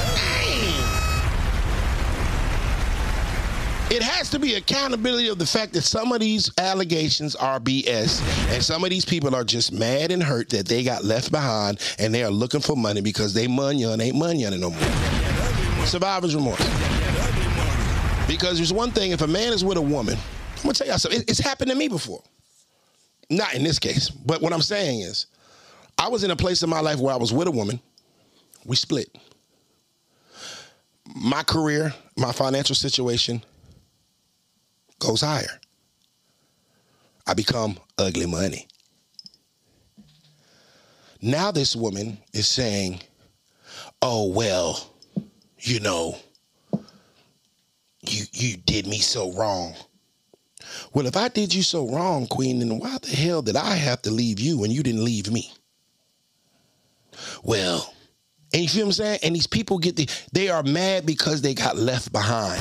It has to be accountability of the fact that some of these allegations are BS and some of these people are just mad and hurt that they got left behind and they are looking for money because they money and ain't money no more. Survivor's remorse. Because there's one thing, if a man is with a woman, I'm gonna tell y'all something. It's happened to me before. Not in this case, but what I'm saying is, I was in a place in my life where I was with a woman. We split. My career, my financial situation goes higher. I become ugly money. Now this woman is saying, "Oh well, you know, you you did me so wrong." Well, if I did you so wrong, Queen, then why the hell did I have to leave you and you didn't leave me? Well, and you feel what I'm saying? And these people get the they are mad because they got left behind.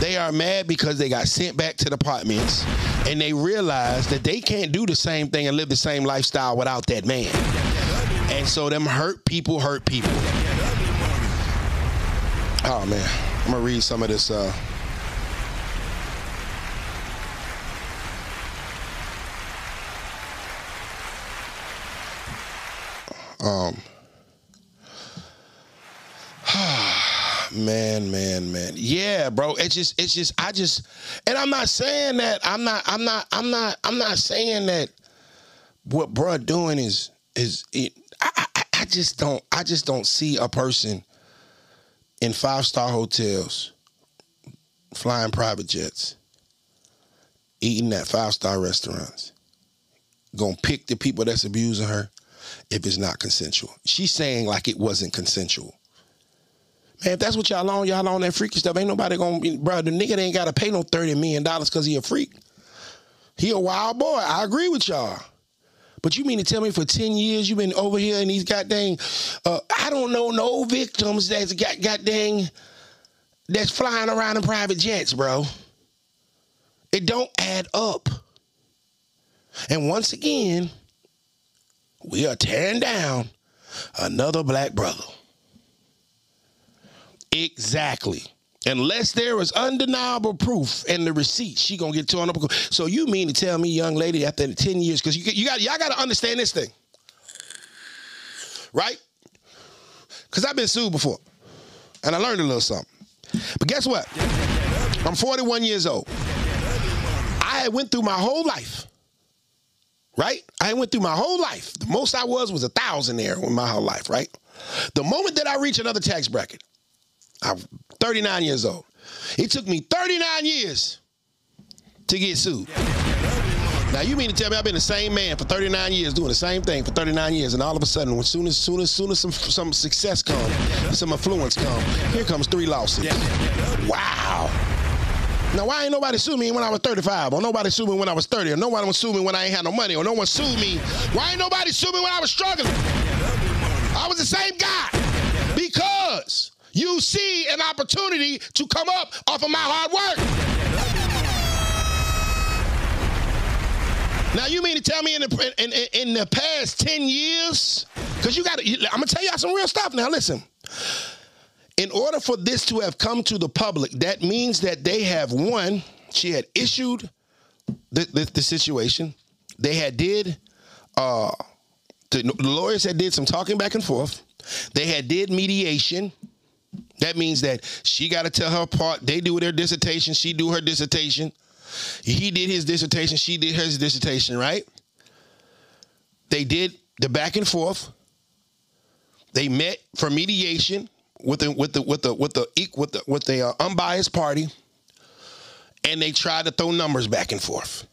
They are mad because they got sent back to the apartments and they realize that they can't do the same thing and live the same lifestyle without that man. And so them hurt people hurt people. Oh man. I'm gonna read some of this uh um man man man. Yeah bro. It's just it's just i just and i'm not saying that i'm not i'm not i'm not i'm not saying that what bruh doing is is it I, I i just don't i just don't see a person in five star hotels flying private jets eating at five star restaurants gonna pick the people that's abusing her if it's not consensual. She's saying like it wasn't consensual. Man, if that's what y'all on, y'all on that freaky stuff. Ain't nobody gonna be, bro. The nigga ain't gotta pay no $30 million because he a freak. He a wild boy. I agree with y'all. But you mean to tell me for 10 years you've been over here and these goddamn, uh, I don't know no victims that's got goddamn, that's flying around in private jets, bro. It don't add up. And once again, we are tearing down another black brother. Exactly. Unless there is undeniable proof and the receipt, she gonna get torn up. So you mean to tell me, young lady, after 10 years, because you, you got y'all gotta understand this thing. Right? Because I've been sued before. And I learned a little something. But guess what? I'm 41 years old. I went through my whole life right? I went through my whole life. The most I was was a thousand there in my whole life, right? The moment that I reach another tax bracket, I'm 39 years old. It took me 39 years to get sued. Now you mean to tell me I've been the same man for 39 years, doing the same thing for 39 years, and all of a sudden, as soon as soon as soon as some some success comes, some affluence comes, here comes three losses. Wow. Now why ain't nobody sue me when I was 35, or nobody sue me when I was 30, or nobody sue me when I ain't had no money, or no one sued me? Why ain't nobody sue me when I was struggling? I was the same guy because you see an opportunity to come up off of my hard work. Now you mean to tell me in the in, in, in the past ten years? Because you got. I'm gonna tell y'all some real stuff. Now listen. In order for this to have come to the public, that means that they have one. She had issued the, the, the situation. They had did. Uh, the, lawyers had did some talking back and forth. They had did mediation. That means that she got to tell her part. They do their dissertation. She do her dissertation. He did his dissertation. She did hers dissertation. Right? They did the back and forth. They met for mediation with the with the with the with the with the with the uh, unbiased party, and they try to throw numbers back and forth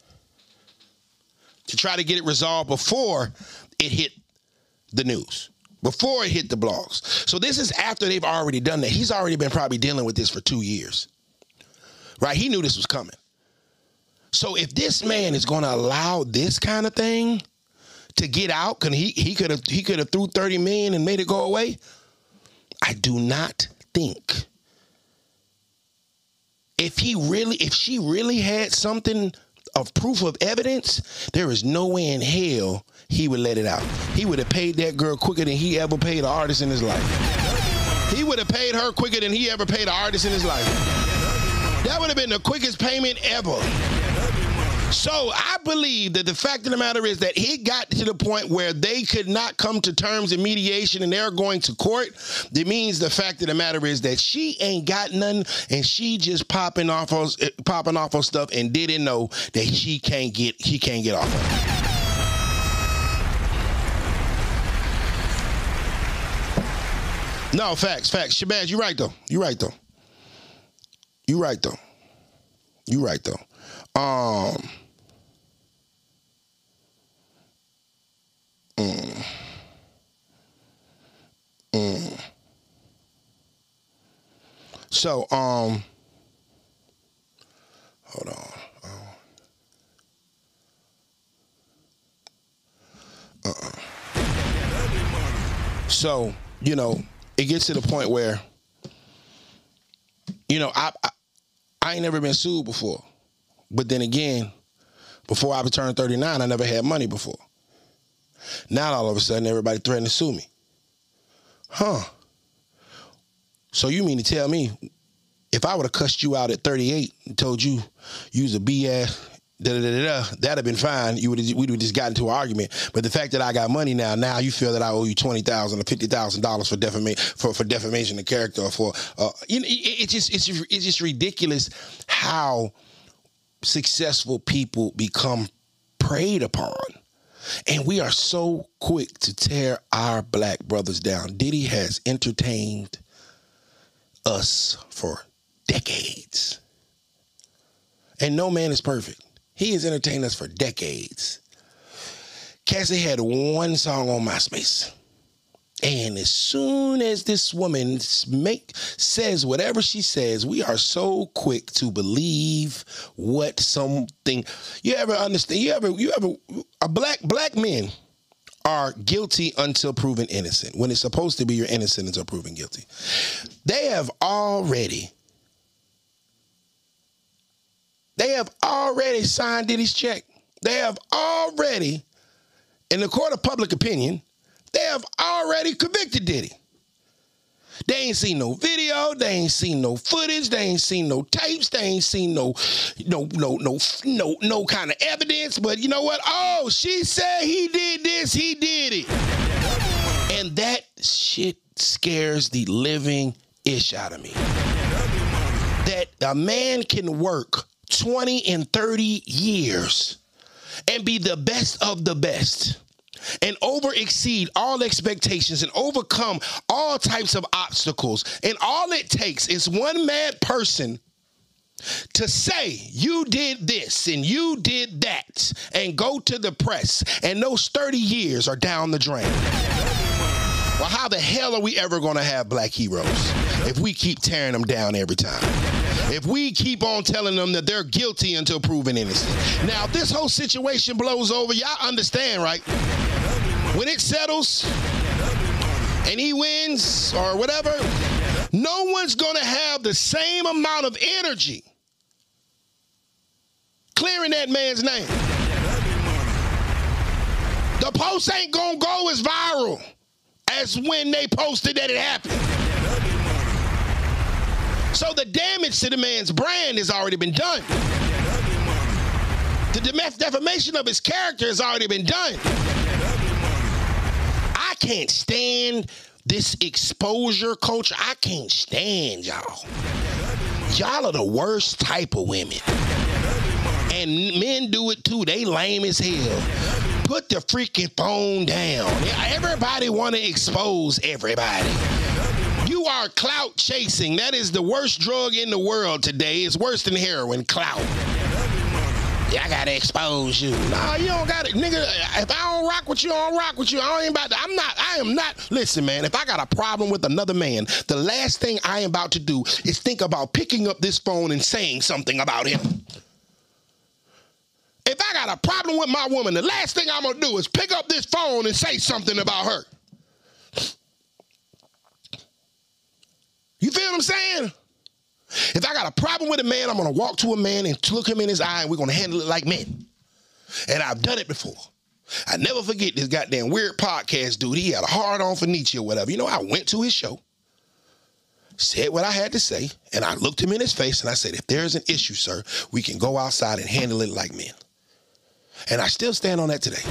to try to get it resolved before it hit the news, before it hit the blogs. So this is after they've already done that. He's already been probably dealing with this for two years, right? He knew this was coming. So if this man is going to allow this kind of thing to get out, can he he could have he could have threw thirty million and made it go away. I do not think if he really if she really had something of proof of evidence, there is no way in hell he would let it out. He would have paid that girl quicker than he ever paid an artist in his life. He would have paid her quicker than he ever paid an artist in his life. That would have been the quickest payment ever. So I believe that the fact of the matter is that he got to the point where they could not come to terms in mediation and they're going to court. That means the fact of the matter is that she ain't got nothing and she just popping off her, popping off her stuff and didn't know that she can't get he can't get off of. No, facts, facts. Shabazz, you're right though. You're right though. You're right though. You're right though. Um mm, mm. So, um hold on. Uh-uh. So, you know, it gets to the point where, you know, I, I I ain't never been sued before. But then again, before I turned 39, I never had money before. Now all of a sudden everybody threatening to sue me. Huh. So you mean to tell me if I would have cussed you out at 38 and told you was a BS, da da da da, that'd have been fine. You would we would have just gotten into an argument. But the fact that I got money now, now you feel that I owe you twenty thousand or fifty thousand dollars for defamation for, for defamation of character or for uh, you know, it, it just it's it's just ridiculous how successful people become preyed upon. And we are so quick to tear our black brothers down. Diddy has entertained us for decades. And no man is perfect. He has entertained us for decades. Cassie had one song on MySpace. And as soon as this woman make says whatever she says, we are so quick to believe what something you ever understand. You ever you ever a black black men are guilty until proven innocent. When it's supposed to be you're innocent until proven guilty. They have already they have already signed Diddy's check. They have already, in the court of public opinion, they have already convicted Diddy. They ain't seen no video. They ain't seen no footage. They ain't seen no tapes. They ain't seen no, no, no, no, no, no kind of evidence. But you know what? Oh, she said he did this. He did it, and that shit scares the living ish out of me. That a man can work 20 and 30 years and be the best of the best and over exceed all expectations and overcome all types of obstacles. And all it takes is one mad person to say you did this and you did that and go to the press and those 30 years are down the drain. Well, how the hell are we ever going to have black heroes if we keep tearing them down every time? If we keep on telling them that they're guilty until proven innocent. Now, if this whole situation blows over, y'all understand, right? When it settles and he wins or whatever, no one's going to have the same amount of energy clearing that man's name. The post ain't going to go as viral as when they posted that it happened. So the damage to the man's brand has already been done. The def- defamation of his character has already been done. I can't stand this exposure culture. I can't stand y'all. Y'all are the worst type of women. And men do it too. They lame as hell. Put the freaking phone down. Everybody want to expose everybody. You are clout chasing. That is the worst drug in the world today. It's worse than heroin. Clout. Yeah, I gotta expose you. Nah, you don't got it, nigga. If I don't rock with you, I don't rock with you. I ain't about to. I'm not. I am not. Listen, man. If I got a problem with another man, the last thing I am about to do is think about picking up this phone and saying something about him. If I got a problem with my woman, the last thing I'm gonna do is pick up this phone and say something about her. You feel what I'm saying? If I got a problem with a man, I'm gonna walk to a man and look him in his eye, and we're gonna handle it like men. And I've done it before. I never forget this goddamn weird podcast dude. He had a hard on for Nietzsche or whatever. You know, I went to his show, said what I had to say, and I looked him in his face and I said, if there's an issue, sir, we can go outside and handle it like men. And I still stand on that today.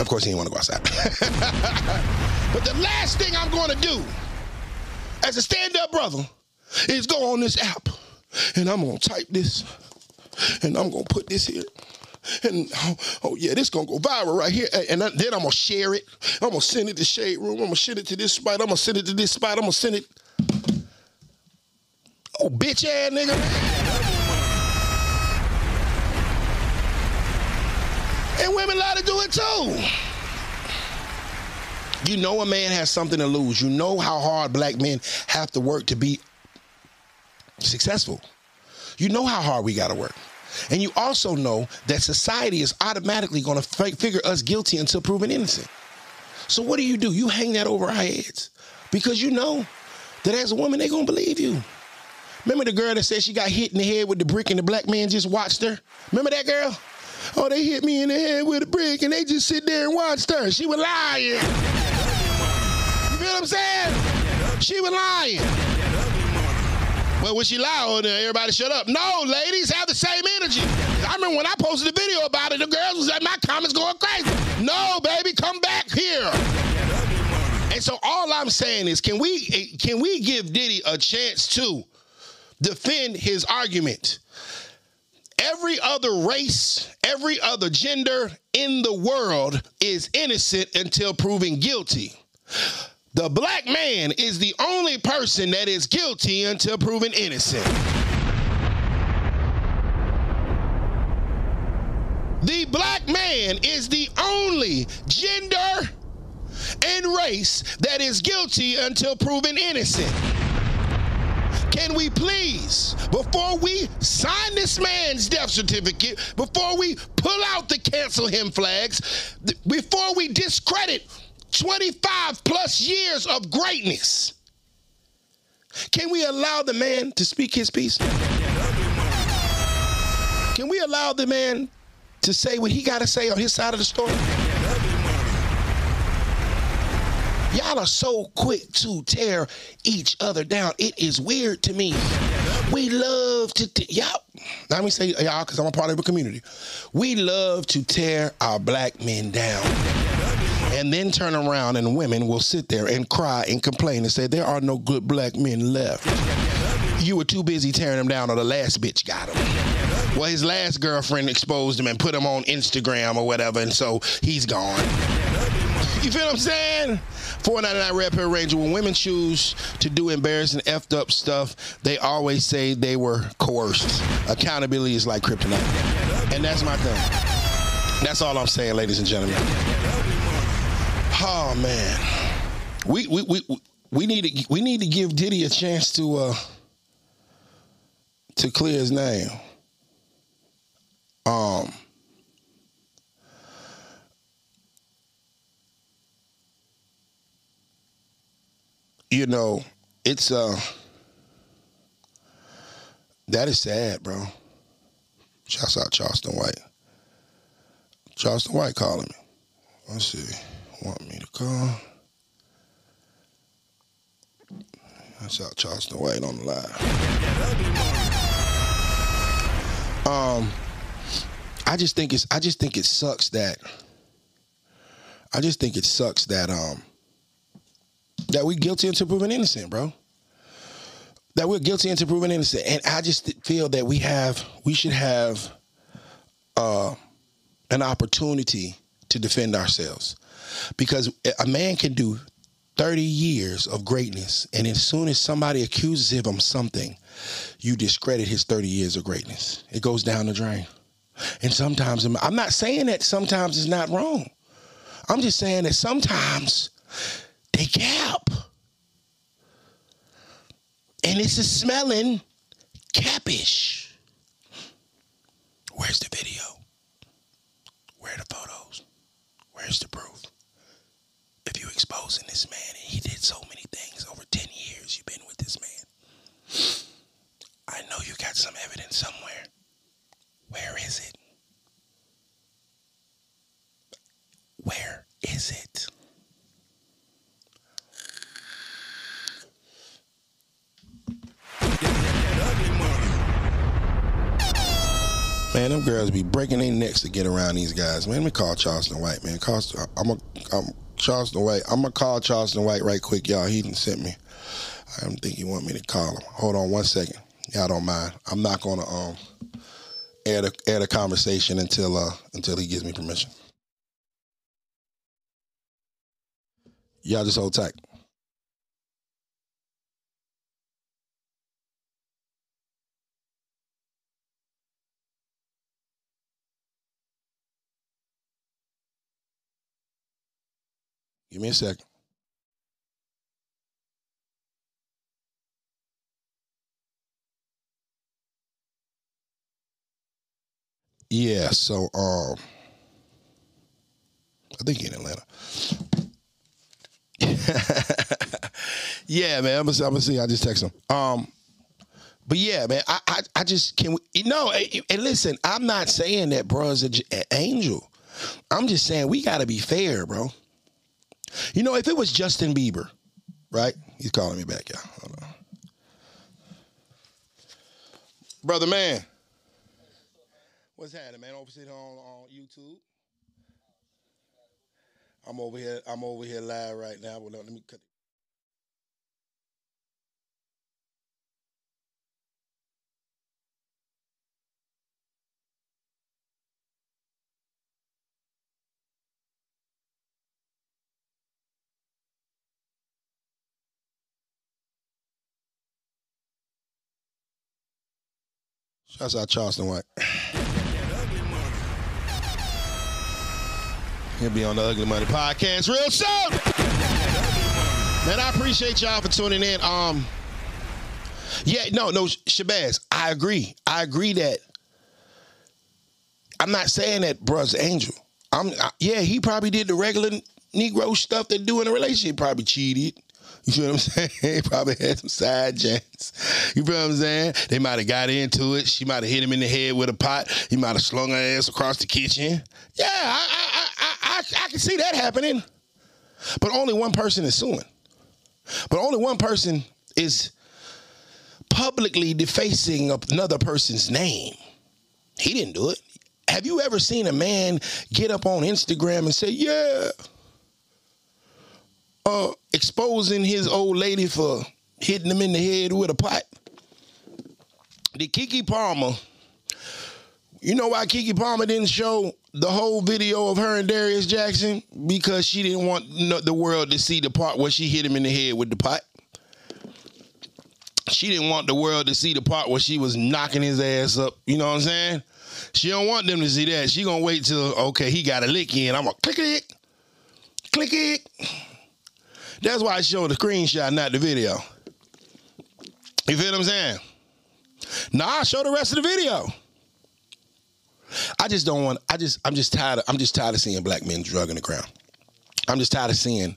Of course, he didn't want to go outside. but the last thing I'm going to do as a stand up brother is go on this app and I'm going to type this and I'm going to put this here. And oh, oh yeah, this gonna go viral right here. And then I'm gonna share it. I'm gonna send it to Shade Room. I'm gonna send it to this spot. I'm gonna send it to this spot. I'm gonna send it. Oh, bitch ass nigga. And women love to do it too. You know a man has something to lose. You know how hard black men have to work to be successful. You know how hard we got to work. And you also know that society is automatically going to f- figure us guilty until proven innocent. So what do you do? You hang that over our heads because you know that as a woman, they're going to believe you. Remember the girl that said she got hit in the head with the brick and the black man just watched her? Remember that girl? Oh, they hit me in the head with a brick and they just sit there and watched her. She was lying. You feel what I'm saying? She was lying. Well, when she lied, everybody shut up. No, ladies, have the same energy. I remember when I posted a video about it, the girls was at my comments going crazy. No, baby, come back here. And so all I'm saying is, can we eh, can we give Diddy a chance to defend his argument? Every other race, every other gender in the world is innocent until proven guilty. The black man is the only person that is guilty until proven innocent. The black man is the only gender and race that is guilty until proven innocent. Can we please, before we sign this man's death certificate, before we pull out the cancel him flags, before we discredit 25 plus years of greatness, can we allow the man to speak his piece? Can we allow the man to say what he got to say on his side of the story? Y'all are so quick to tear each other down. It is weird to me. We love to, t- y'all, let me say y'all because I'm a part of a community. We love to tear our black men down. And then turn around and women will sit there and cry and complain and say, there are no good black men left. You were too busy tearing them down, or the last bitch got him. Well, his last girlfriend exposed him and put him on Instagram or whatever, and so he's gone. You feel what I'm saying? 499 Red Pill Ranger. When women choose to do embarrassing, effed up stuff, they always say they were coerced. Accountability is like kryptonite. And that's my thing. That's all I'm saying, ladies and gentlemen. Oh man. We we we we need to we need to give Diddy a chance to uh to clear his name. Um you know, it's uh that is sad, bro. Shouts out Charleston White. Charleston White calling me. Let's see. Want me to call? Shouts out Charleston White on the live. Um I just think it's I just think it sucks that I just think it sucks that um that we're guilty until proven innocent, bro. That we're guilty until proven innocent, and I just feel that we have, we should have, uh, an opportunity to defend ourselves, because a man can do thirty years of greatness, and as soon as somebody accuses him of something, you discredit his thirty years of greatness. It goes down the drain, and sometimes I'm not saying that sometimes it's not wrong. I'm just saying that sometimes they cap. And this is smelling capish. Where's the video? Where are the photos? Where's the proof? If you exposing this man and he did so many things over 10 years you've been with this man. I know you got some evidence somewhere. Where is it? Where is it? Man, them girls be breaking their necks to get around these guys. Man, let me call Charleston White, man. Call, I'm a, I'm Charleston White. I'm gonna call Charleston White right quick, y'all. He didn't sent me. I don't think he want me to call him. Hold on one second. Y'all don't mind. I'm not gonna um air the air the conversation until uh until he gives me permission. Y'all just hold tight. Give me a second. Yeah, so um I think in Atlanta. yeah, man. I'm gonna, I'm gonna see. I just text him. Um, but yeah, man. I, I, I just can. We, no, and listen, I'm not saying that bro's an angel. I'm just saying we got to be fair, bro. You know, if it was Justin Bieber, right? He's calling me back, y'all. Hold on. Brother man. What's happening, man? Over sitting on, on YouTube. I'm over here. I'm over here live right now. Well, let me cut. Shouts out Charleston White. He'll be on the Ugly Money Podcast real soon. Man, I appreciate y'all for tuning in. Um, yeah, no, no, Shabazz, I agree. I agree that I'm not saying that bruh's angel. I'm I, yeah, he probably did the regular Negro stuff they do in a relationship. Probably cheated. You feel what I'm saying? He probably had some side jams. You feel what I'm saying? They might have got into it. She might have hit him in the head with a pot. He might have slung her ass across the kitchen. Yeah, I, I, I, I, I can see that happening. But only one person is suing. But only one person is publicly defacing another person's name. He didn't do it. Have you ever seen a man get up on Instagram and say, "Yeah"? Uh, exposing his old lady for hitting him in the head with a pot. The Keke Palmer? You know why Keke Palmer didn't show the whole video of her and Darius Jackson? Because she didn't want the world to see the part where she hit him in the head with the pot. She didn't want the world to see the part where she was knocking his ass up. You know what I'm saying? She don't want them to see that. She gonna wait till okay, he got a lick in. I'm gonna click it, click it. That's why I showed the screenshot, not the video. You feel what I'm saying? Nah, I show the rest of the video. I just don't want. I just. I'm just tired. Of, I'm just tired of seeing black men drugging the ground. I'm just tired of seeing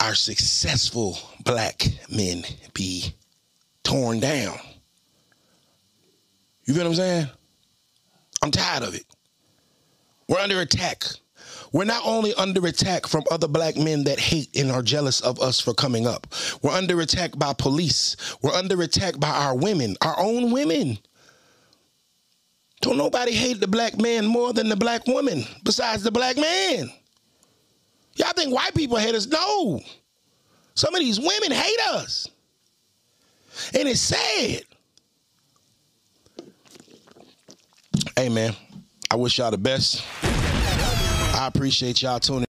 our successful black men be torn down. You feel what I'm saying? I'm tired of it. We're under attack. We're not only under attack from other black men that hate and are jealous of us for coming up. We're under attack by police. We're under attack by our women, our own women. Don't nobody hate the black man more than the black woman besides the black man. Y'all think white people hate us? No. Some of these women hate us. And it's sad. Hey, man, I wish y'all the best. I appreciate y'all tuning